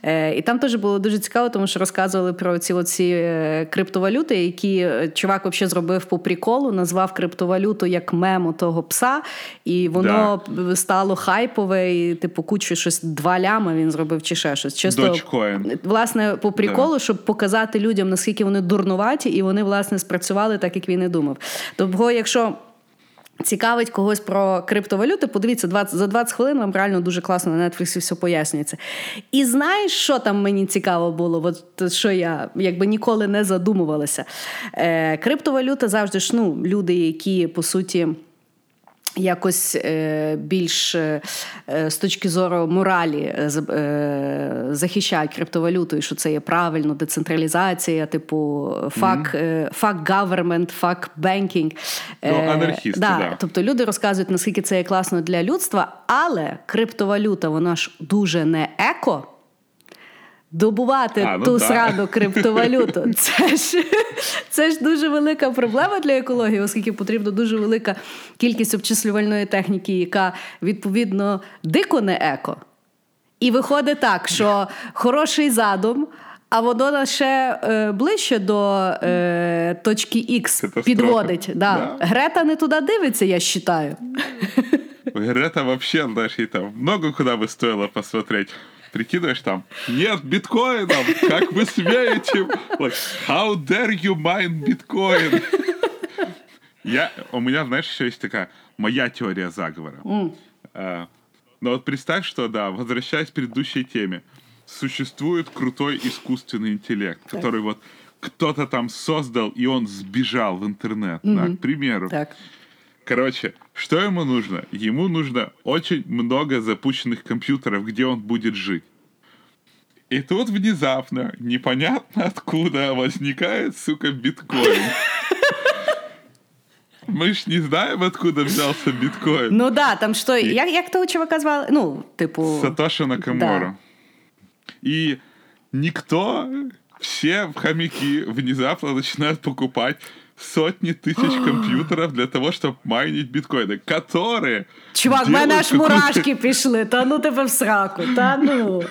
Speaker 2: Е, і там теж було дуже цікаво, тому що розказували про ці оці криптовалюти, які чувак взагалі зробив по приколу, назвав криптовалюту як мему того пса, і воно стало хайпове, і типу кучу щось два лями він зробив чи ще щось. Чисто власне по приколу, щоб показати людям, наскільки вони дурнуваті, і вони власне спрацювали так, як він і думав. Тобто, якщо. Цікавить когось про криптовалюти, подивіться, 20, за 20 хвилин вам реально дуже класно на Netflix все пояснюється. І знаєш, що там мені цікаво було? От що я якби ніколи не задумувалася. Е, криптовалюта завжди ж ну, люди, які по суті. Якось е, більш е, з точки зору моралі е, захищають криптовалюту, і що це є правильно, децентралізація, типу fuck, е, fuck government, fuck banking.
Speaker 3: Ну, анархісти, да.
Speaker 2: Тобто люди розказують, наскільки це є класно для людства, але криптовалюта, вона ж дуже не еко. Добувати
Speaker 3: А, ну
Speaker 2: ту
Speaker 3: так.
Speaker 2: срану криптовалюту. Це ж, це ж дуже велика проблема для екології, оскільки потрібна дуже велика кількість обчислювальної техніки, яка відповідно дико не еко. І виходить так, що хороший задум, а воно ще е, ближче до е, точки Х підводить. Да.
Speaker 3: Да.
Speaker 2: Грета не туди дивиться, я вважаю.
Speaker 3: Грета знаешь, ей там много куда бы стоило посмотреть. Прикидываешь там, нет биткоинов, как вы смеете? Like, how dare you mine биткоин? Я, у меня, знаешь, еще есть такая моя теория заговора. А, но вот представь, что, да, возвращаясь к предыдущей теме, существует крутой искусственный интеллект, который вот кто-то там создал, и он сбежал в интернет, да, к примеру.
Speaker 2: Так.
Speaker 3: Короче, что ему нужно? Ему нужно очень много запущенных компьютеров, где он будет жить. И тут внезапно, непонятно откуда, возникает, сука, биткоин. Мы ж не знаем, откуда взялся биткоин.
Speaker 2: Ну да, там що, як, як того чувака звали? Ну, типу.
Speaker 3: Сатоши Накамора. И никто, все хомяки внезапно начинают покупать сотни тысяч компьютеров для того, чтобы майнить биткоины, которые...
Speaker 2: Чувак, в мене
Speaker 3: делают
Speaker 2: аж
Speaker 3: какую-то-
Speaker 2: мурашки пішли. Та ну тебе в сраку. Та ну.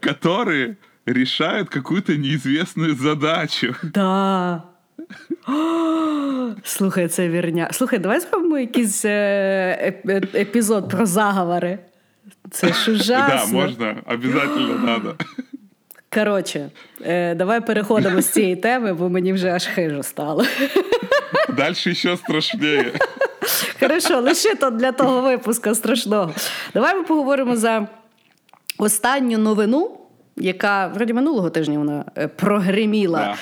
Speaker 3: Которые решают какую-то неизвестную задачу.
Speaker 2: Да. О, Слухай, це вірня. Слухай, давай зробимо якийсь е, еп- е- епізод про заговори. Це ж
Speaker 3: Да,
Speaker 2: ужасно.
Speaker 3: можно, обязательно надо.
Speaker 2: Коротше, е, давай переходимо з цієї теми, бо мені вже аж хижо стало.
Speaker 3: Дальше ще страшніше.
Speaker 2: Хорошо, лише то для того випуска страшного. Давай ми поговоримо за останню новину, яка вроді минулого тижня вона е, прогреміла.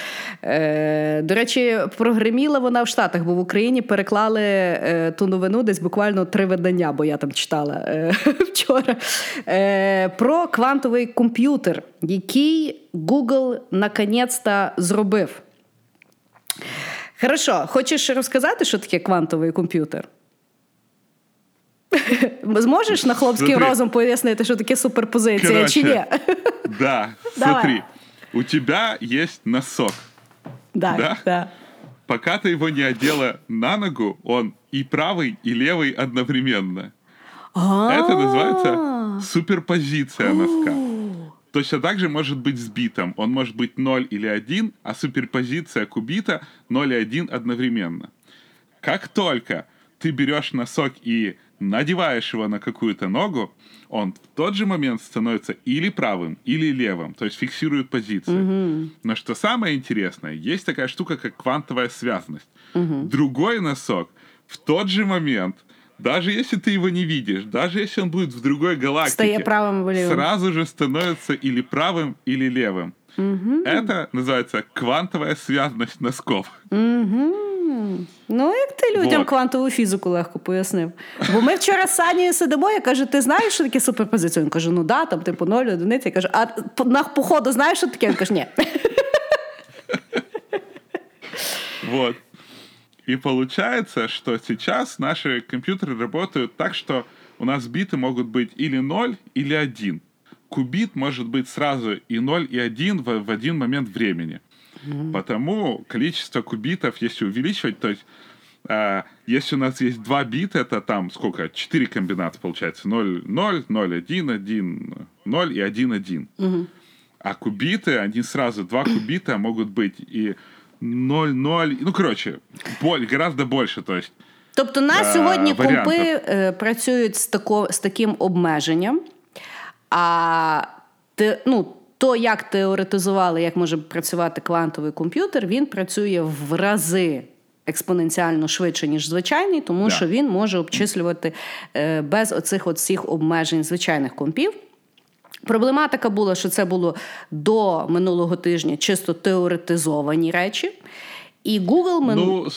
Speaker 2: Е, до речі, прогреміла вона в Штатах, бо в Україні переклали е, ту новину десь буквально три видання, бо я там читала е, вчора. Е, про квантовий комп'ютер, який Google наконець-то зробив. Хорошо, хочеш розказати, що таке квантовий комп'ютер? Зможеш на хлопський
Speaker 3: Смотри.
Speaker 2: розум пояснити, що таке суперпозиція чи ні?
Speaker 3: Короче. Да,
Speaker 2: Давай.
Speaker 3: смотри. У тебя есть носок.
Speaker 2: Да,
Speaker 3: Да?
Speaker 2: да.
Speaker 3: Пока ты его не одела на ногу, он и правый, и левый одновременно. Это называется суперпозиция носка. Точно так же может быть с битом. Он может быть 0 или 1, а суперпозиция кубита 0 и 1 одновременно. Как только ты берешь носок и надеваешь его на какую-то ногу, он в тот же момент становится или правым, или левым, то есть фиксирует позицию. Но что самое интересное, есть такая штука, как квантовая связность. Другой носок в тот же момент, даже если ты его не видишь, даже если он будет в другой галактике,
Speaker 2: Стає правым или левым.
Speaker 3: сразу же становится или правым, или левым. Это называется квантовая связность носков.
Speaker 2: Ну, як ти людям
Speaker 3: Вот.
Speaker 2: квантову фізику легко пояснив. Бо ми вчора з Санєю сидимо, я кажу, ти знаєш, що таке суперпозиція? Він каже, ну да, там типу 0, одиниці. Я кажу, а по- на походу знаєш, що таке? Він каже, ні.
Speaker 3: Вот. И получается, что сейчас наши компьютеры работают так, что у нас биты могут быть или 0, или 1. Кубит может быть сразу и 0, и 1 в, в один момент времени. Потому количество кубитов, если увеличивать, то есть а, если у нас есть два бита, это там сколько? Четыре комбинации получается. 0, 0, 0, 1, 1, 0 и 1, 1. А кубиты, они сразу, два кубита могут быть и 0, 0, ну, короче, боль, гораздо больше, то есть
Speaker 2: Тобто на
Speaker 3: Е,
Speaker 2: сьогодні
Speaker 3: варіантів.
Speaker 2: компи е, працюють з, тако, з таким обмеженням, а те, ну, то, як теоретизували, як може працювати квантовий комп'ютер, він працює в рази експоненціально швидше, ніж звичайний, тому
Speaker 3: Да.
Speaker 2: що він може обчислювати е, без оцих от всіх обмежень звичайних компів. Проблематика була, що це було до минулого тижня чисто теоретизовані речі. І Google мину...
Speaker 3: ну,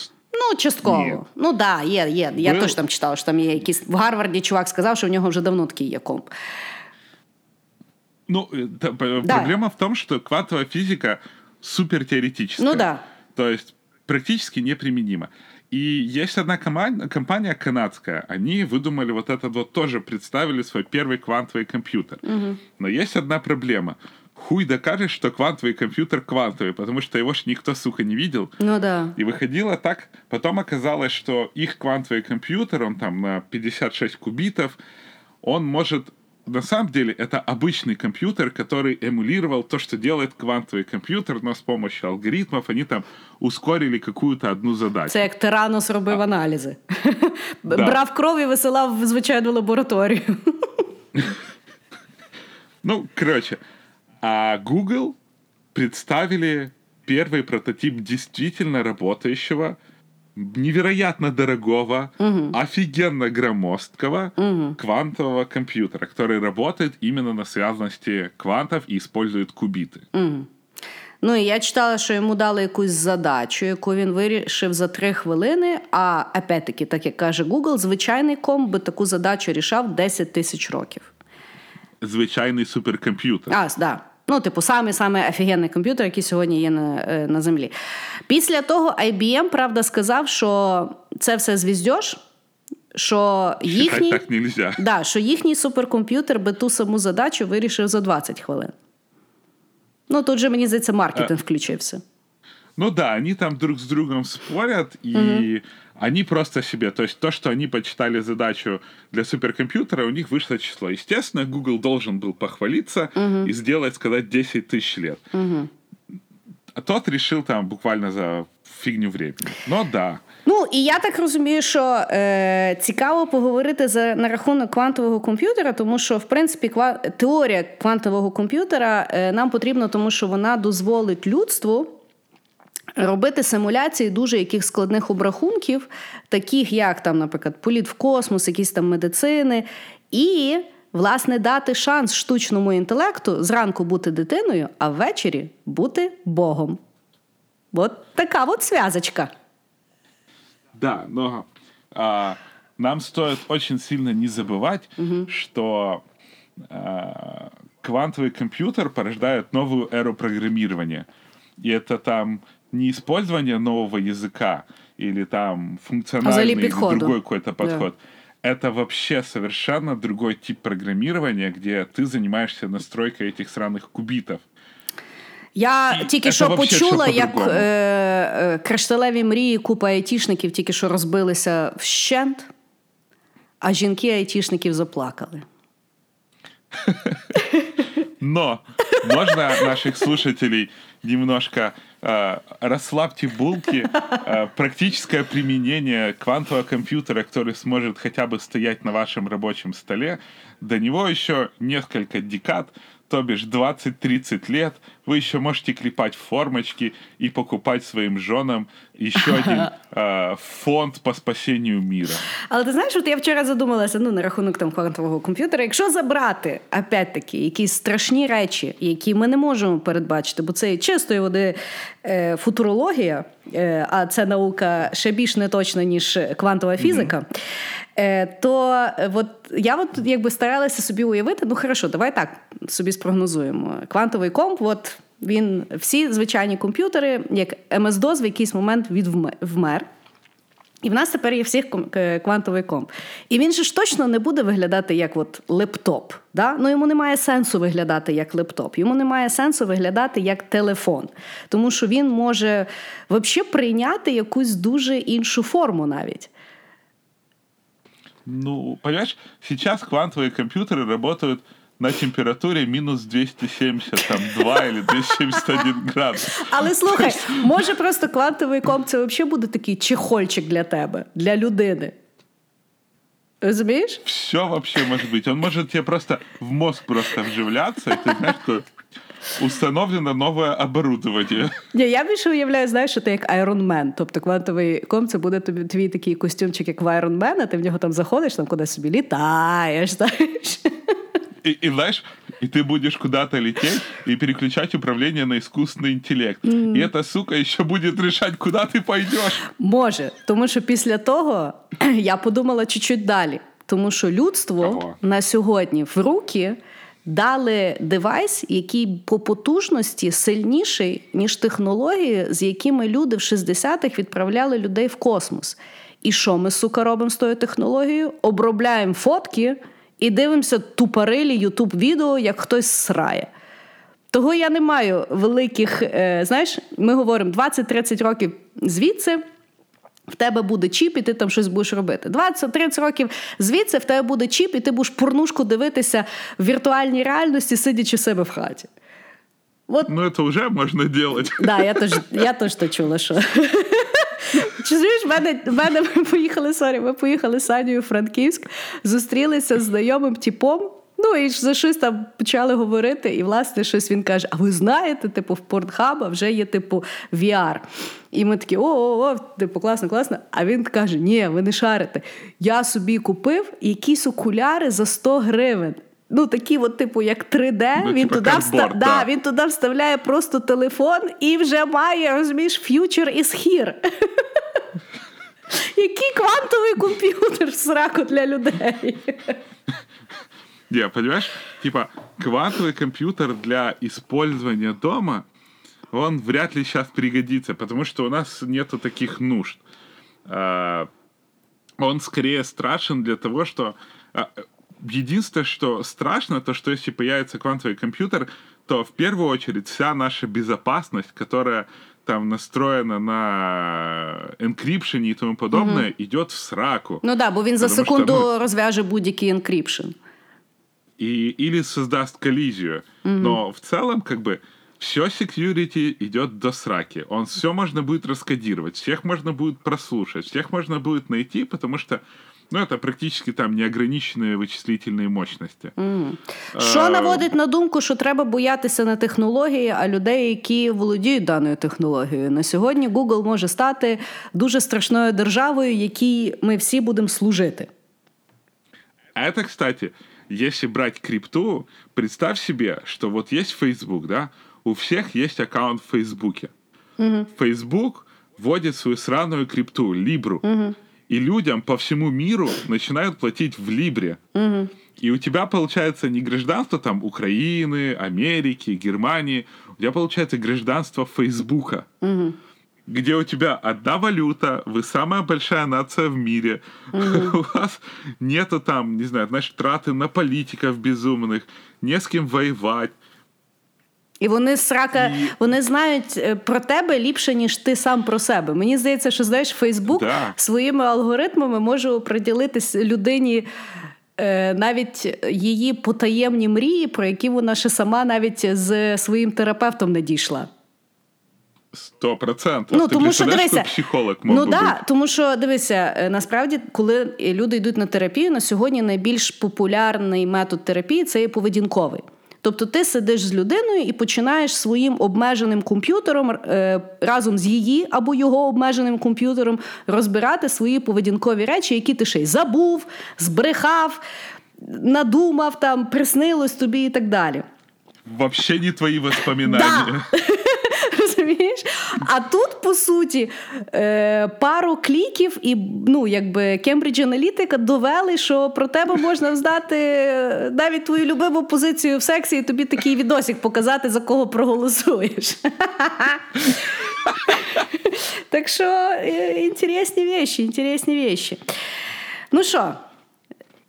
Speaker 2: Ну, частково.
Speaker 3: Ні.
Speaker 2: Ну так, да, є, є. Я
Speaker 3: Был-
Speaker 2: теж там читала, що там є якийсь в Гарварді чувак сказав, що в нього вже давно такий є комп.
Speaker 3: Ну, э,
Speaker 2: Да.
Speaker 3: проблема в том, что квантовая физика супер теоретическая.
Speaker 2: Ну да.
Speaker 3: То есть практически неприменима. И есть одна команда, компания канадская, они выдумали вот этот вот тоже, представили свой первый квантовый компьютер. Но есть одна проблема. Хуй докажешь, что квантовый компьютер квантовый, потому что его ж никто, сука, не видел.
Speaker 2: Ну да.
Speaker 3: И выходило так. Потом оказалось, что их квантовый компьютер, он там на 56 кубитов, он может На самом деле это обычный компьютер, который эмулировал то, что делает квантовый компьютер, но с помощью алгоритмов они там ускорили какую-то одну задачу.
Speaker 2: Це як Тиранос робив аналізи. Брав кров і висилав в звичайну лабораторію.
Speaker 3: Ну, короче, а Google представили первый прототип действительно работающего, невероятно дорогого, офигенно громоздкого квантового компьютера, который работает именно на связности квантов и использует кубиты.
Speaker 2: Ну і я читала, що йому дали якусь задачу, яку він вирішив за три хвилини. А опять-таки, так як каже Google, звичайний комп би таку задачу рішав 10 тисяч років.
Speaker 3: Звичайний суперкомп'ютер.
Speaker 2: А, да. Ну, типу, самий самий офігенний комп'ютер, який сьогодні є на, е, на землі. Після того IBM, правда, сказав, що це все звіздьош, що їхній,
Speaker 3: так
Speaker 2: да, що їхній суперкомп'ютер би ту саму задачу вирішив за 20 хвилин. Ну, тут же, мені здається, маркетинг включився.
Speaker 3: Ну да, они там друг с другом спорят, и они просто себе, то есть то, что они почитали задачу для суперкомпьютера, у них вышло число. Естественно, Google должен был похвалиться и сделать, сказать, 10 тысяч лет. А тот решил там буквально за фигню времени. Но да,
Speaker 2: Ну і я так розумію, що е, цікаво поговорити за на рахунок квантового комп'ютера, тому що в принципі ква, теорія квантового комп'ютера е, нам потрібна, тому що вона дозволить людству. Робити симуляції дуже яких складних обрахунків, таких як там, наприклад, політ в космос, якісь там медицини, і, власне, дати шанс штучному інтелекту зранку бути дитиною, а ввечері бути Богом. От така от зв'язочка.
Speaker 3: Да, но а, нам стоит очень сильно не забывать, что а, квантовый компьютер порождает новую эру программирования. И это там не использование нового языка или там функциональный или
Speaker 2: подходу.
Speaker 3: другой какой-то
Speaker 2: Да.
Speaker 3: подход. Это вообще совершенно другой тип программирования, где ты занимаешься настройкой этих сраных кубитов.
Speaker 2: Я тільки
Speaker 3: Це
Speaker 2: що
Speaker 3: вообще
Speaker 2: почула,
Speaker 3: що
Speaker 2: як
Speaker 3: по-другому.
Speaker 2: е, е, кришталеві мрії, купа айтішників тільки що розбилися вщент, а жінки айтішників заплакали.
Speaker 3: Но можно наших слушателей немножко э, расслабьте булки. Э, практическое применение квантового компьютера, который сможет хотя бы стоять на вашем рабочем столе, до него еще несколько декад, то бишь 20-30 лет, вы еще можете клепать формочки и покупать своим женам еще один э, фонд по спасению мира.
Speaker 2: Але ти знаєш, от я вчора задумалася ну, на рахунок там квантового комп'ютера. Якщо забрати опять-таки якісь страшні речі, які ми не можемо передбачити, бо це чистої води е, футурологія, е, а це наука ще більш неточна, ніж квантова фізика. Е, то е, от я от якби старалася собі уявити, ну хорошо, давай так собі спрогнозуємо. Квантовий комп, от він всі звичайні комп'ютери, як MS-DOS в якийсь момент відвме- вмер. І в нас тепер є всіх квантовий комп. І він же ж точно не буде виглядати як от лептоп. Да? Ну, йому немає сенсу виглядати як лептоп, йому немає сенсу виглядати як телефон. Тому що він може взагалі прийняти якусь дуже іншу форму навіть.
Speaker 3: Ну, понимаешь, сейчас квантовые компьютеры работают на температуре минус 272 или 271 градус.
Speaker 2: Але слухай, може просто квантовий комп це взагалі буде такий чехольчик для тебе, для людини. Розумієш?
Speaker 3: Все вообще может быть. Он может тебе просто в мозг просто вживляться, и ты знаешь, что установлено новое оборудование.
Speaker 2: Ні, я більше уявляю, знаєш, що ти як Iron Man. Тобто квантовий комп це буде тобі твій такий костюмчик, як в Iron Man, а ти в нього там заходиш, там кудись собі літаєш, знаєш.
Speaker 3: И, и знаешь, и ты будешь куда-то лететь и переключать управление на искусственный интеллект. И эта сука еще будет решать, куда ты пойдешь.
Speaker 2: Може, тому що після того я подумала чуть-чуть далі. Тому що людство
Speaker 3: Ого.
Speaker 2: на сьогодні в руки дали девайс, який по потужності сильніший, ніж технології, з якими люди в 60-х відправляли людей в космос. І що ми, сука, робимо з тою технологією? Обробляємо фотки і дивимося тупорилі ютуб відео, як хтось срає. Того я не маю великих. Е, знаєш, ми говоримо 20-30 років звідси. В тебе буде чіп, і ти там щось будеш робити. 20-30 років звідси в тебе буде чіп, і ти будеш порнушку дивитися в віртуальній реальності, сидячи в себе в хаті. От
Speaker 3: Ну, это уже можно делать.
Speaker 2: Да, я теж, я теж то чула, що. Чи знаєш, в мене, в мене ми поїхали, sorry, ми поїхали з Санєю у Франківськ, зустрілися з знайомим типом. Ну і за щось там почали говорити, і власне щось він каже: А ви знаєте, типу, в Портхаба вже є типу VR. І ми такі, о-о-о, типу, класно, класно. А він каже: Ні, ви не шарите. Я собі купив якісь окуляри за 100 гривень. Ну, такі, от, типу, як 3D,
Speaker 3: Ну,
Speaker 2: він
Speaker 3: типа
Speaker 2: туди вста... да,
Speaker 3: да.
Speaker 2: він туди вставляє просто телефон і вже має, розумієш, future is here. Який квантовий комп'ютер сраку для людей.
Speaker 3: Не, понимаешь, типа квантовый компьютер для использования дома, он вряд ли сейчас пригодится, потому что у нас нету таких нужд. А, Он скорее страшен для того, что... а, Единственное, что страшно, то, что если появится квантовый компьютер, то в первую очередь вся наша безопасность, которая там настроена на энкрипшене и тому подобное, идет в сраку.
Speaker 2: Ну да, бо він за секунду
Speaker 3: ну,
Speaker 2: розв'яже будь-який енкрипшн.
Speaker 3: и, или создаст коллизию. Но в целом, как бы, все security идет до сраки. Он все можно будет раскодировать, всех можно будет прослушать, всех можно будет найти, потому что ну, это практически там неограниченные вычислительные мощности.
Speaker 2: Що
Speaker 3: Е,
Speaker 2: наводить на думку, що треба боятися не технології, а людей, які володіють даною технологією. На сьогодні Google може стати дуже страшною державою, якій ми всі будемо служити.
Speaker 3: А это, кстати, если брать крипту, представь себе, что вот есть Facebook, да, у всех есть аккаунт в Фейсбуке. Facebook вводит свою сраную крипту, Либру, и людям по всему миру начинают платить в Либре. И у тебя получается не гражданство там Украины, Америки, Германии, у тебя получается гражданство Фейсбука. где у тебя одна валюта, вы самая большая нация в мире, mm-hmm. у вас нету там, не знаю, знаешь, траты на политиков безумных, не з ким воювати.
Speaker 2: І вони срака, вони знають е, про тебе ліпше, ніж ти сам про себе. Мені здається, що знаєш, Фейсбук да. своїми алгоритмами може оприділитись людині. Е, навіть її потаємні мрії, про які вона ще сама навіть з своїм терапевтом не дійшла.
Speaker 3: Сто процентів. Ну, тому що дивися, психолог мог
Speaker 2: ну
Speaker 3: да,
Speaker 2: тому що дивися, насправді, коли люди йдуть на терапію, на сьогодні найбільш популярний метод терапії це є поведінковий. Тобто ти сидиш з людиною і починаєш своїм обмеженим комп'ютером е, разом з її або його обмеженим комп'ютером розбирати свої поведінкові речі, які ти ще й забув, збрехав, надумав, там, приснилось тобі і так далі.
Speaker 3: Вообще не твої воспоминання. Да.
Speaker 2: Розумієш? А тут, по суті, е, пару кліків, і ну, якби Cambridge Analytica довели, що про тебе можна здати навіть твою любиму позицію в сексі, і тобі такий відосик показати, за кого проголосуєш. Так що е, інтересні вещі, інтересні вещі. Ну що?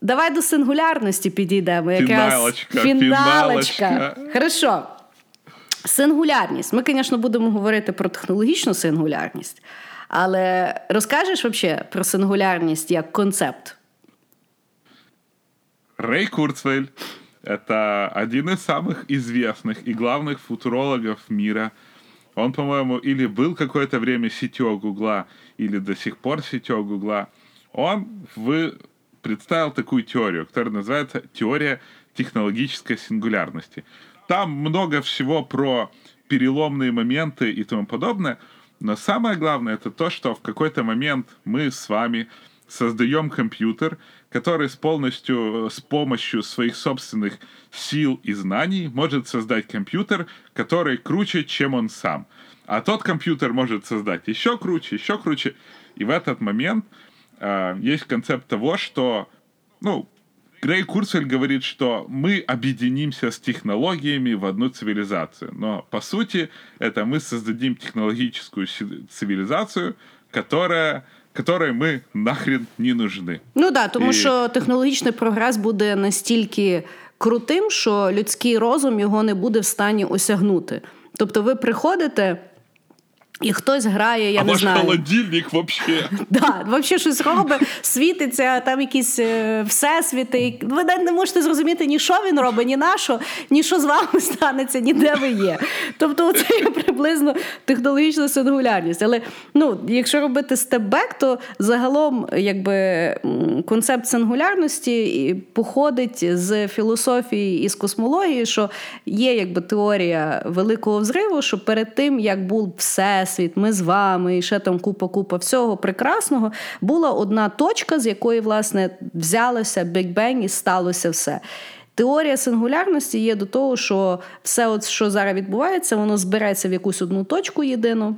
Speaker 2: Давай до сингулярності підійдемо.
Speaker 3: Якраз фіналочка. фіналочка.
Speaker 2: Хорошо. Сингулярність. Ми, звісно, будемо говорити про технологічну сингулярність, але розкажеш вообще про сингулярність як концепт?
Speaker 3: Рэй Курцвель — это один из самых известных и главных футурологов мира. Он, по-моему, или был какое-то время сетью Гугла, или до сих пор сетью Гугла. Он в... представил такую теорию, которая называется теория технологической сингулярности. Там много всего про переломные моменты и тому подобное. Но самое главное это то, что в какой-то момент мы с вами создаем компьютер, который с полностью с помощью своих собственных сил и знаний может создать компьютер, который круче, чем он сам. А тот компьютер может создать еще круче, еще круче. И в этот момент э, есть концепт того, что ну, Грей Курцель говорит, что мы объединимся с технологиями в одну цивилизацию. Но, по сути, это мы создадим технологическую цивилизацию, которая которой ми нахрен не нужны.
Speaker 2: Ну да, тому І... що технологічний прогрес буде настільки крутим, що людський розум його не буде в стані осягнути. Тобто, ви приходите. і хтось грає, я
Speaker 3: а
Speaker 2: не
Speaker 3: ваш
Speaker 2: знаю.
Speaker 3: холодильник взагалі.
Speaker 2: Да, взагалі щось робить, світиться, там якісь е, всесвіти. Ви не можете зрозуміти, ні що він робить, ні на що, ні що з вами станеться, ні де ви є. Тобто, це є приблизно технологічна сингулярність. Але ну, якщо робити степ-бек, то загалом якби, концепт сингулярності походить з філософії і з космології, що є якби теорія великого взриву, що перед тим, як був все всесвіт, ми з вами, і ще там купа-купа всього прекрасного. Була одна точка, з якої, власне, взялося Bang і сталося все. Теорія сингулярності є до того, що все, от, що зараз відбувається, воно збереться в якусь одну точку єдину.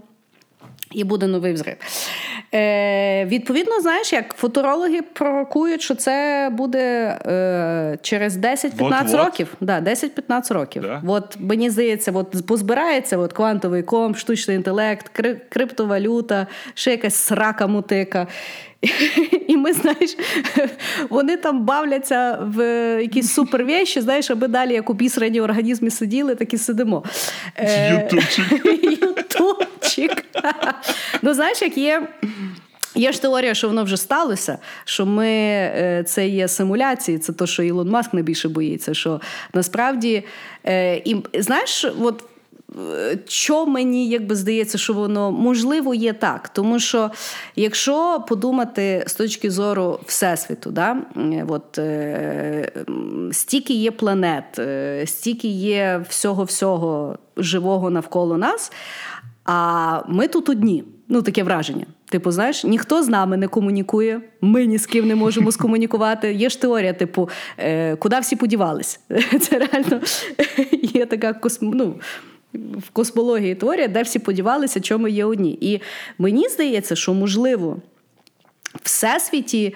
Speaker 2: І буде новий взрив. Е, Відповідно, знаєш, як футурологи пророкують, що це буде е, через 10-15 років. Да, 10-15 років. Да? От мені здається, от позбирається от квантовий комп, штучний інтелект, криптовалюта, ще якась срака мутика. І ми, знаєш, вони там бавляться в якісь супервещі, знаєш, аби далі, як у бісрані організмі сиділи, так і сидимо.
Speaker 3: Е, Ютубчик.
Speaker 2: Ютубчик. Ну, знаєш, як є. Є ж теорія, що воно вже сталося, що ми е, це є симуляції, це то, що Ілон Маск найбільше боїться. Що насправді, е, і знаєш, от що мені якби здається, що воно можливо є так. Тому що якщо подумати з точки зору Всесвіту, да, от, е, стільки є планет, е, стільки є всього-всього живого навколо нас, а ми тут одні. Ну, таке враження. Типу, знаєш, ніхто з нами не комунікує, ми ні з ким не можемо скомунікувати. Є ж теорія, типу, е, куди всі подівались? Це реально є така косм... ну, в космології теорія, де всі подівалися, чому є одні. І мені здається, що можливо в всесвіті.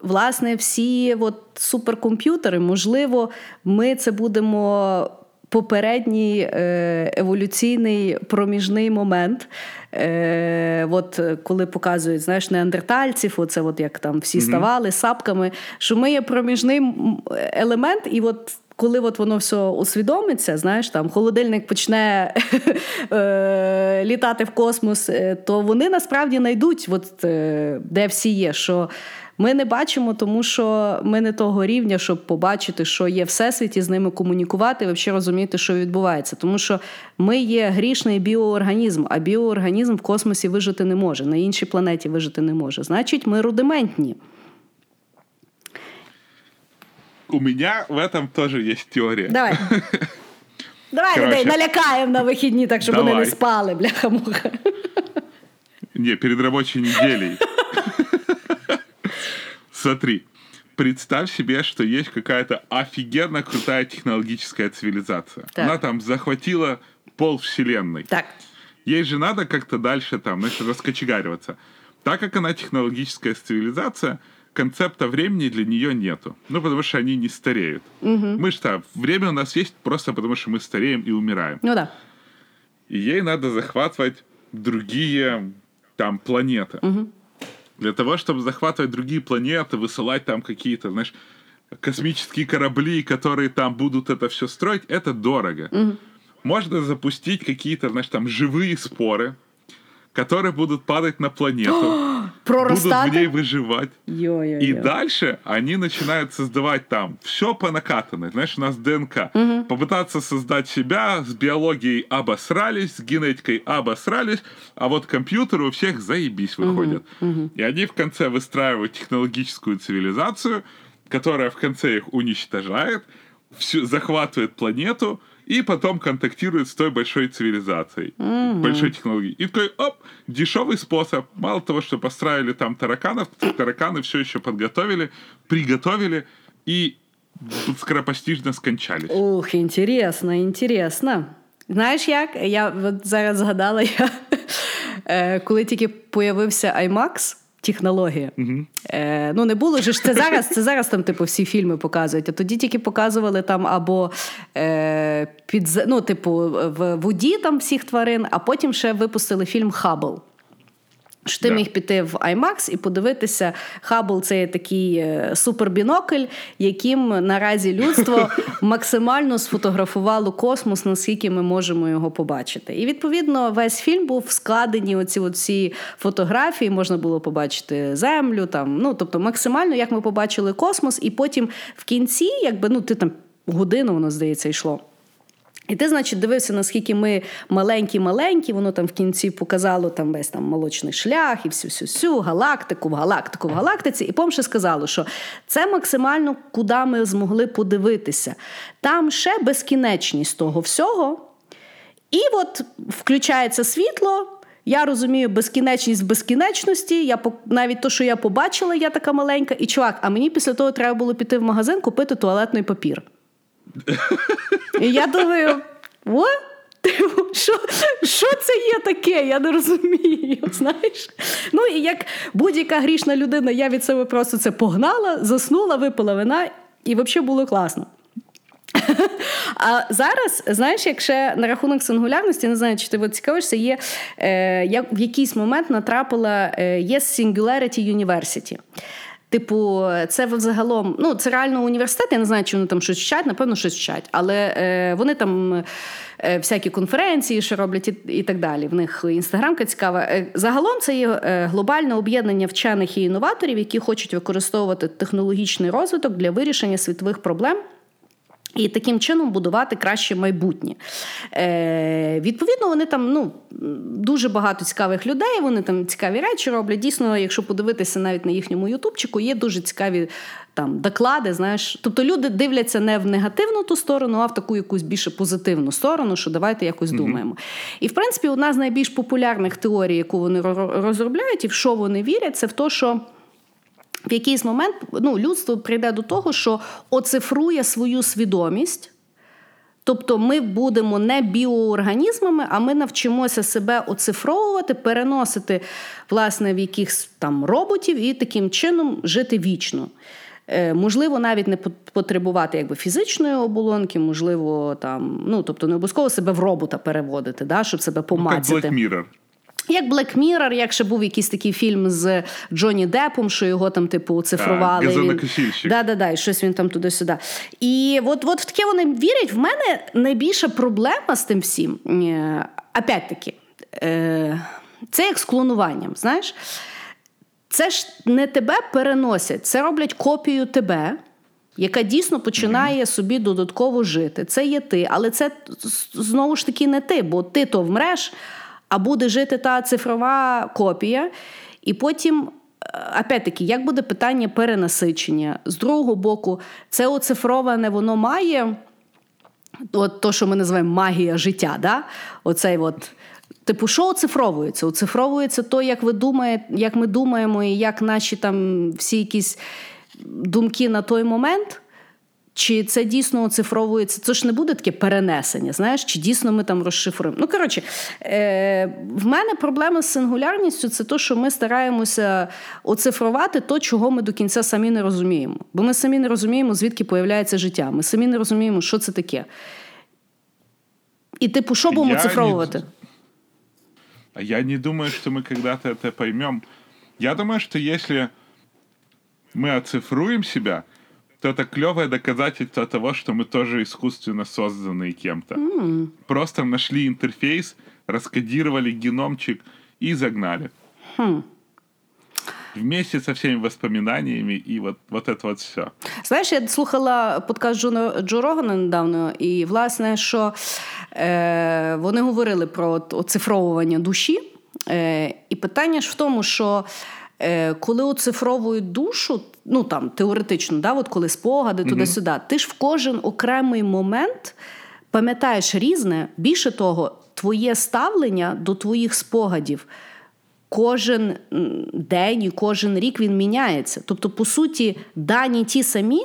Speaker 2: Власне, всі от суперкомп'ютери, можливо, ми це будемо попередній е, еволюційний проміжний момент. Е, от Коли показують знаєш, неандертальців, оце от як там всі ставали сапками, що ми є проміжний елемент, і от коли от воно все усвідомиться, знаєш, там холодильник почне е, літати в космос, е, то вони насправді знайдуть, от, е, де всі є. що ми не бачимо, тому що ми не того рівня, щоб побачити, що є всесвіт, і з ними комунікувати, і взагалі розуміти, що відбувається. Тому що ми є грішний біоорганізм, а біоорганізм в космосі вижити не може, на іншій планеті вижити не може. Значить, ми рудиментні.
Speaker 3: У меня в этом тоже есть теория.
Speaker 2: Давай. Давай Короче, людей налякаємо на вихідні, так щоб давай. вони не спали, бляха-муха.
Speaker 3: Не, перед рабочей неделей. Смотри, представь себе, что есть какая-то офигенно крутая технологическая цивилизация. Так. Она там захватила пол вселенной.
Speaker 2: Так.
Speaker 3: Ей же надо как-то дальше там, знаешь, раскочегариваться. Так как она технологическая цивилизация, концепта времени для нее нету. Ну, потому что они не стареют. Угу. Мы что, время у нас есть просто потому, что мы стареем и умираем.
Speaker 2: Ну да.
Speaker 3: И ей надо захватывать другие там планеты. Угу. Для того, чтобы захватывать другие планеты, высылать там какие-то, знаешь, космические корабли, которые там будут это все строить, это дорого. Угу. Можно запустить какие-то, знаешь, там живые споры, которые будут падать на планету, будут в ней выживать.
Speaker 2: Йо-йо-йо.
Speaker 3: И дальше они начинают создавать там все по накатанной. Знаешь, у нас ДНК. Угу. Попытаться создать себя с биологией обосрались, с генетикой обосрались, а вот компьютеры у всех заебись выходят. Угу. Угу. И они в конце выстраивают технологическую цивилизацию, которая в конце их уничтожает, всю, захватывает планету, и потом контактирует с той большой цивилизацией, mm-hmm. большой технологией. И такой, оп, дешевый способ. Мало того, что построили там тараканов, тараканы все еще подготовили, приготовили и скоропостижно скончались.
Speaker 2: Ух, интересно, интересно. Знаєш як? Я от зараз згадала, я, коли тільки появився IMAX, технологія. Mm-hmm. Е, Ну не було ж це зараз. Це зараз там, типу, всі фільми показують. А тоді тільки показували там або е, під ну, типу, в воді там всіх тварин, а потім ще випустили фільм Хабл. Що ти yeah. міг піти в IMAX і подивитися, Хабл це такий е, супербінокль, яким наразі людство максимально сфотографувало космос, наскільки ми можемо його побачити. І відповідно весь фільм був складені оці оці фотографії. Можна було побачити землю, там ну тобто максимально, як ми побачили космос, і потім в кінці, якби ну ти там годину воно здається йшло. І ти, значить, дивився, наскільки ми маленькі-маленькі, воно там в кінці показало там весь там молочний шлях і всю-всю-всю, галактику, в галактику, в галактиці. І помше сказало, що це максимально куди ми змогли подивитися. Там ще безкінечність того всього. І от включається світло. Я розумію безкінечність безкінечності. Я навіть то, що я побачила, я така маленька, і чувак, а мені після того треба було піти в магазин купити туалетний папір. І я думаю, о? Що що це є таке? Я не розумію. знаєш. Ну і як будь-яка грішна людина, я від себе просто це погнала, заснула, випила вина, і взагалі було класно. А зараз, знаєш, якщо на рахунок сингулярності, не знаю, чи ти цікавишся, є е, я в якийсь момент натрапила е, є Singularity University. Типу, це взагалом, ну це реально університет. Я не знаю, чи вони там щось вчать, напевно, щось вчать, але е, вони там е, всякі конференції, що роблять, і, і так далі. В них інстаграмка цікава. Е, загалом це є е, глобальне об'єднання вчених і інноваторів, які хочуть використовувати технологічний розвиток для вирішення світових проблем. І таким чином будувати краще майбутнє. Е, Відповідно, вони там ну, дуже багато цікавих людей, вони там цікаві речі роблять. Дійсно, якщо подивитися навіть на їхньому Ютубчику, є дуже цікаві там доклади. Знаєш, тобто люди дивляться не в негативну ту сторону, а в таку якусь більше позитивну сторону, що давайте якось mm-hmm. думаємо. І в принципі, одна з найбільш популярних теорій, яку вони розробляють, і в що вони вірять, це в те, що. В якийсь момент ну, людство прийде до того, що оцифрує свою свідомість. Тобто ми будемо не біоорганізмами, а ми навчимося себе оцифровувати, переносити власне, в якихось там роботів і таким чином жити вічно. Е, можливо, навіть не потребувати якби фізичної оболонки, можливо, там, ну тобто не обов'язково себе в робота переводити, да, щоб себе помацати.
Speaker 3: Ну, як Black Mirror.
Speaker 2: Як Black Mirror, як ще був якийсь такий фільм з Джонні Депом, що його там, типу, цифрували.
Speaker 3: А,
Speaker 2: він... Да, да, да, і щось він там туди-сюди. І от от в таке вони вірять. В мене найбільша проблема з тим всім. Е, опять-таки, е, це як з клонуванням. знаєш. Це ж не тебе переносять, це роблять копію тебе. Яка дійсно починає собі додатково жити. Це є ти, але це знову ж таки не ти, бо ти то вмреш, а буде жити та цифрова копія. І потім, е, опять-таки, як буде питання перенасичення? З другого боку, це оцифроване, воно має от то, що ми називаємо магія життя. да? Оцей от. Типу, що оцифровується? Оцифровується то, як ви думаєте, як ми думаємо, і як наші там всі якісь думки на той момент. Чи це дійсно оцифровується? Це ж не буде таке перенесення, знаєш, чи дійсно ми там розшифруємо. Ну, коротше, е, в мене проблема з сингулярністю це те, що ми стараємося оцифрувати то, чого ми до кінця самі не розуміємо. Бо ми самі не розуміємо, звідки появляється життя. Ми самі не розуміємо, що це таке. І, типу, що будемо оцифровувати?
Speaker 3: Не... Я не думаю, що ми когда-то это поймем. Я думаю, що якщо ми оцифруем себя, то это клевое доказательство того, что мы тоже искусственно созданные кем-то. Mm. Просто нашли интерфейс, раскодировали геномчик и загнали.
Speaker 2: Hmm.
Speaker 3: Вместе со всеми воспоминаниями і от, от це от все.
Speaker 2: Знаєш, я слухала подкаст Джо, Джо Рогана недавно, і, власне, що е, вони говорили про оцифровування душі. Е, І питання ж в тому, що е, коли оцифровують душу, ну там теоретично, да, от коли спогади туди-сюди, mm-hmm. ти ж в кожен окремий момент пам'ятаєш різне. Більше того, твоє ставлення до твоїх спогадів. Кожен день і кожен рік він міняється. Тобто, по суті, дані ті самі,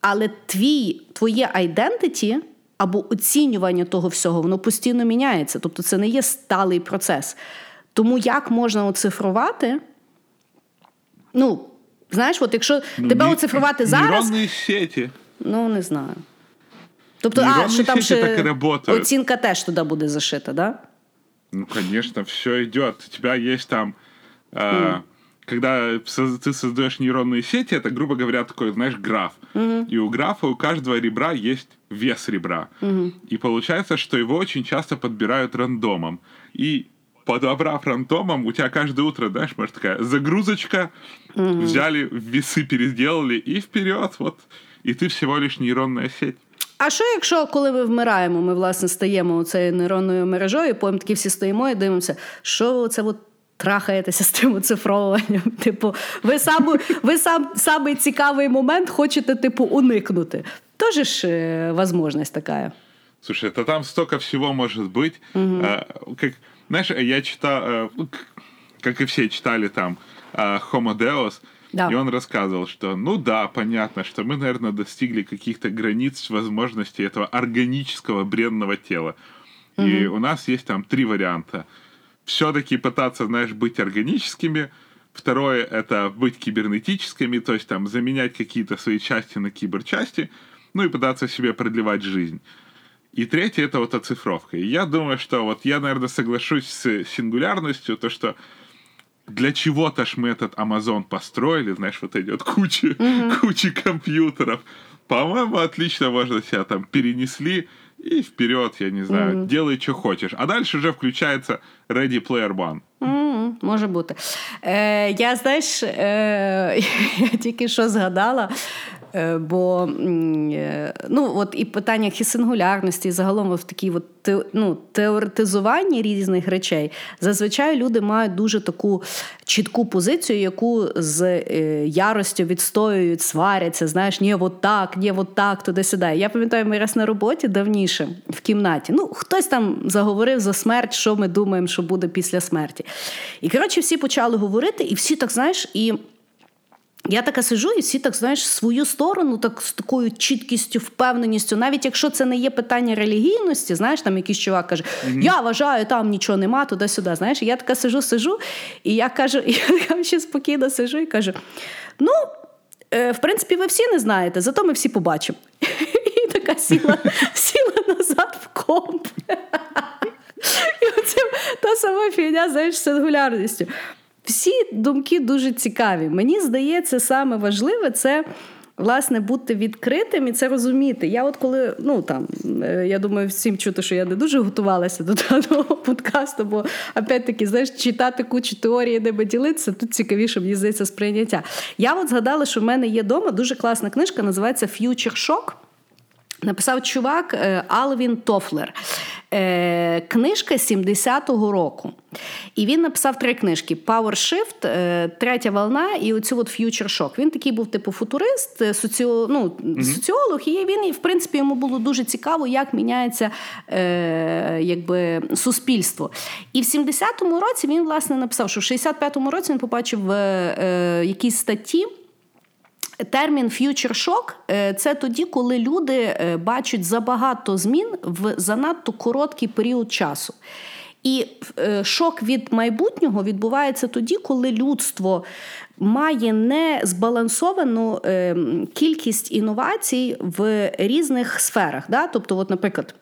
Speaker 2: але твій, твоє айдентиті або оцінювання того всього, воно постійно міняється. Тобто, це не є сталий процес. Тому як можна оцифрувати? Ну, Знаєш, от якщо ну, тебе оцифрувати зараз.
Speaker 3: Нейронні сеті.
Speaker 2: Ну, не знаю. Тобто, а, що там ще оцінка теж туди буде зашита, да?
Speaker 3: Ну, конечно, все идет. У тебя есть там... Mm. когда ты создаешь нейронные сети, это, грубо говоря, такой, знаешь, граф.
Speaker 2: Mm-hmm.
Speaker 3: И у графа у каждого ребра есть вес ребра.
Speaker 2: Mm-hmm.
Speaker 3: И получается, что его очень часто подбирают рандомом. И подобрав рандомом, у тебя каждое утро, знаешь, может такая загрузочка, угу. взяли, весы переделали и вперед, вот. І ти всього лиш нейронна сеть.
Speaker 2: А що, якщо коли ми вмираємо, ми власне стаємо цією нейронною мережою, потім такі всі стоїмо і дивимося, що це от трахаєтеся з тим оцифровуванням? Типу, ви сам, ви сам самий цікавий момент хочете, типу, уникнути. Тоже ж э, возможность такая.
Speaker 3: Слушай, это там столько всего может быть.
Speaker 2: Угу.
Speaker 3: А, как, знаешь, я читал, э, как и все читали там э, Homo Deus,
Speaker 2: да.
Speaker 3: и он рассказывал, что, ну да, понятно, что мы, наверное, достигли каких-то границ возможностей этого органического бренного тела. Угу. И у нас есть там три варианта. Все-таки пытаться, знаешь, быть органическими. Второе — это быть кибернетическими, то есть там заменять какие-то свои части на киберчасти, ну и пытаться себе продлевать жизнь. И третье это вот оцифровка. И я думаю, что вот я, наверное, соглашусь с сингулярностью, то, что для чего-то ж мы этот Amazon построили, знаешь, вот идет куча, mm-hmm. куча компьютеров. По-моему, отлично можно себя там перенесли и вперед, я не знаю, mm-hmm. делай, что хочешь. А дальше вже включається Ready Player One.
Speaker 2: Mm-hmm, може бути. Е, Я знаєш, е, я тільки що згадала, Е, Бо е, ну, от і питаннях і сингулярності, і загалом в такій от, ну, теоретизуванні різних речей, зазвичай люди мають дуже таку чітку позицію, яку з е, яростю відстоюють, сваряться, знаєш, ні, от так, ні, от так, туди-сюди. Я пам'ятаю, ми раз на роботі давніше в кімнаті. Ну, хтось там заговорив за смерть, що ми думаємо, що буде після смерті. І коротше, всі почали говорити, і всі так, знаєш, і. Я така сижу, і всі так знаєш свою сторону, так з такою чіткістю, впевненістю, навіть якщо це не є питання релігійності, знаєш, там якийсь чувак каже, mm-hmm. я вважаю, там нічого нема, туди-сюди. Знаєш, і я така сижу, сижу, і я кажу, і я ще спокійно сижу і кажу: ну. е, в принципі, ви всі не знаєте, зато ми всі побачимо. І така сіла, сіла назад в комп. І оце та сама фігня, знаєш, з сингулярністю. Всі думки дуже цікаві. Мені здається, саме важливе це. Власне, бути відкритим і це розуміти. Я от коли, ну там, е, я думаю, всім чути, що я не дуже готувалася до даного подкасту, бо опять-таки, знаєш, читати кучу теорії, ними ділитися, тут цікавіше, мені здається, сприйняття. Я от згадала, що в мене є вдома дуже класна книжка, називається Future Shock. Написав чувак е, Алвін Тофлер. Е, книжка 70-го року. І він написав три книжки: Power Shift, е, Третя волна і оцю от Future Shock. Він такий був типу футурист, соціо, ну, mm-hmm. соціолог, і він, в принципі, йому було дуже цікаво, як міняється е, якби, суспільство. І в 70-му році він власне написав, що в 65-му році він побачив е, якісь статті. Термін future shock – це тоді, коли люди е, бачать забагато змін в занадто короткий період часу. І е, шок від майбутнього відбувається тоді, коли людство має не збалансовану е, кількість інновацій в різних сферах. Тобто, от, наприклад.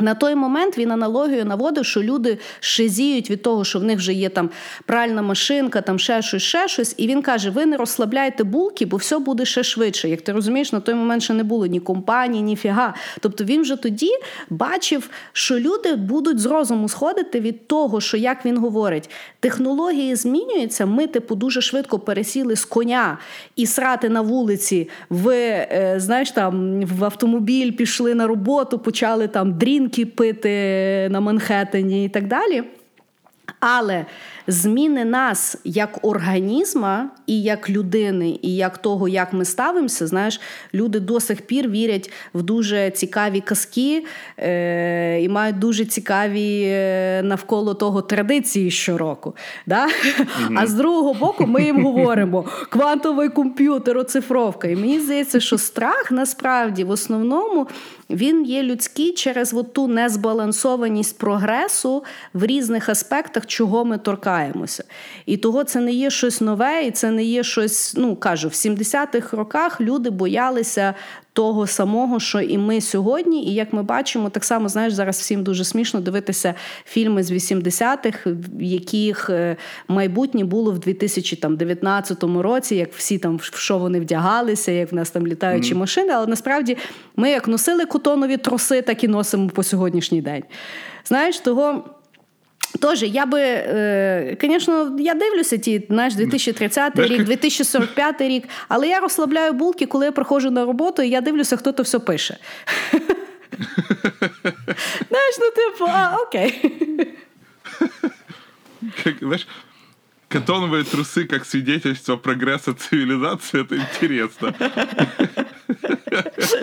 Speaker 2: На той момент він аналогію наводив, що люди шизіють від того, що в них вже є там пральна машинка, там ще щось, ще щось. І він каже: ви не розслабляйте булки, бо все буде ще швидше. Як ти розумієш, на той момент ще не було ні компанії, ні фіга. Тобто він вже тоді бачив, що люди будуть з розуму сходити від того, що як він говорить, технології змінюються. Ми, типу, дуже швидко пересіли з коня і срати на вулиці, в е, знаєш, там в автомобіль пішли на роботу, почали там дрін грінки пити на Манхеттені і так далі. Але зміни нас як організма і як людини, і як того, як ми ставимося, знаєш, люди до сих пір вірять в дуже цікаві казки е- і мають дуже цікаві е, навколо того традиції щороку. Да? Mm-hmm. А з другого боку, ми їм говоримо: квантовий комп'ютер, оцифровка. І мені здається, що страх насправді в основному він є людський через ту незбалансованість прогресу в різних аспектах, чого ми торкаємося. І того це не є щось нове, і це не є щось. Ну кажу, в 70-х роках люди боялися того самого, що і ми сьогодні. І як ми бачимо, так само знаєш, зараз всім дуже смішно дивитися фільми з 80-х, в яких е, майбутнє було в 2019 році, як всі там в що вони вдягалися, як в нас там літаючі mm. машини. Але насправді ми як носили котонові труси, так і носимо по сьогоднішній день. Знаєш, того. Тож, я би, звісно, е, я дивлюся ті знаєш, 2030 рік, 2045 рік, але я розслабляю булки, коли я приходжу на роботу, і я дивлюся, хто то все пише. Знаєш, ну типу, а, окей.
Speaker 3: Знаешь, катоновые трусы как свидетельство прогресса цивилизации, это интересно.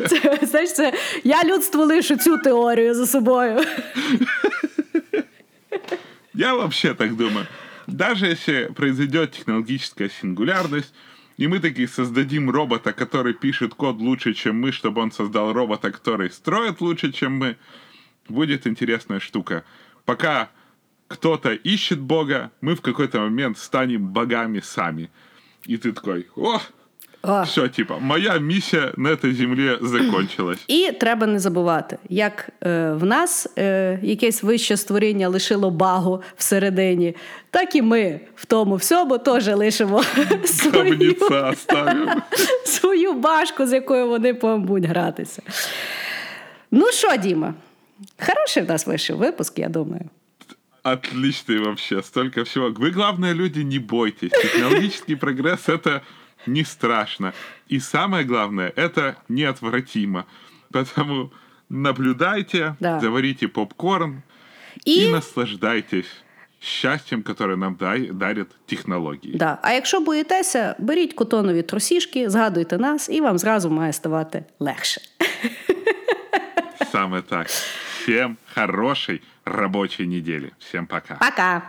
Speaker 2: Це, знаєш, це, я людству лишу цю теорію за собою.
Speaker 3: Я вообще так думаю. Даже если произойдет технологическая сингулярность, и мы таки создадим робота, который пишет код лучше, чем мы, чтобы он создал робота, который строит лучше, чем мы, будет интересная штука. Пока кто-то ищет Бога, мы в какой-то момент станем богами сами. И ты такой, о, о. Все, типа, моя місія на цій землі закончилась.
Speaker 2: І треба не забувати, як е, в нас е, якесь вище створіння лишило багу всередині, так і ми в тому всьому теж лишимо свою, свою башку, з якою вони будуть гратися. Ну що, Діма? Хороший в нас вийшов випуск, я думаю.
Speaker 3: Отличный вообще, столько всего. Вы, главное, люди, не бойтесь. Технологический прогресс — это не страшно. И самое главное, это неотвратимо. Поэтому наблюдайте, да. заварите попкорн и... и наслаждайтесь щастям, которое нам дарять технології.
Speaker 2: Да. А якщо боїтеся, беріть котонові трусішки, згадуйте нас, і вам зразу має ставати легше.
Speaker 3: Саме так. Всем хорошей рабочей недели. Всем пока.
Speaker 2: Пока.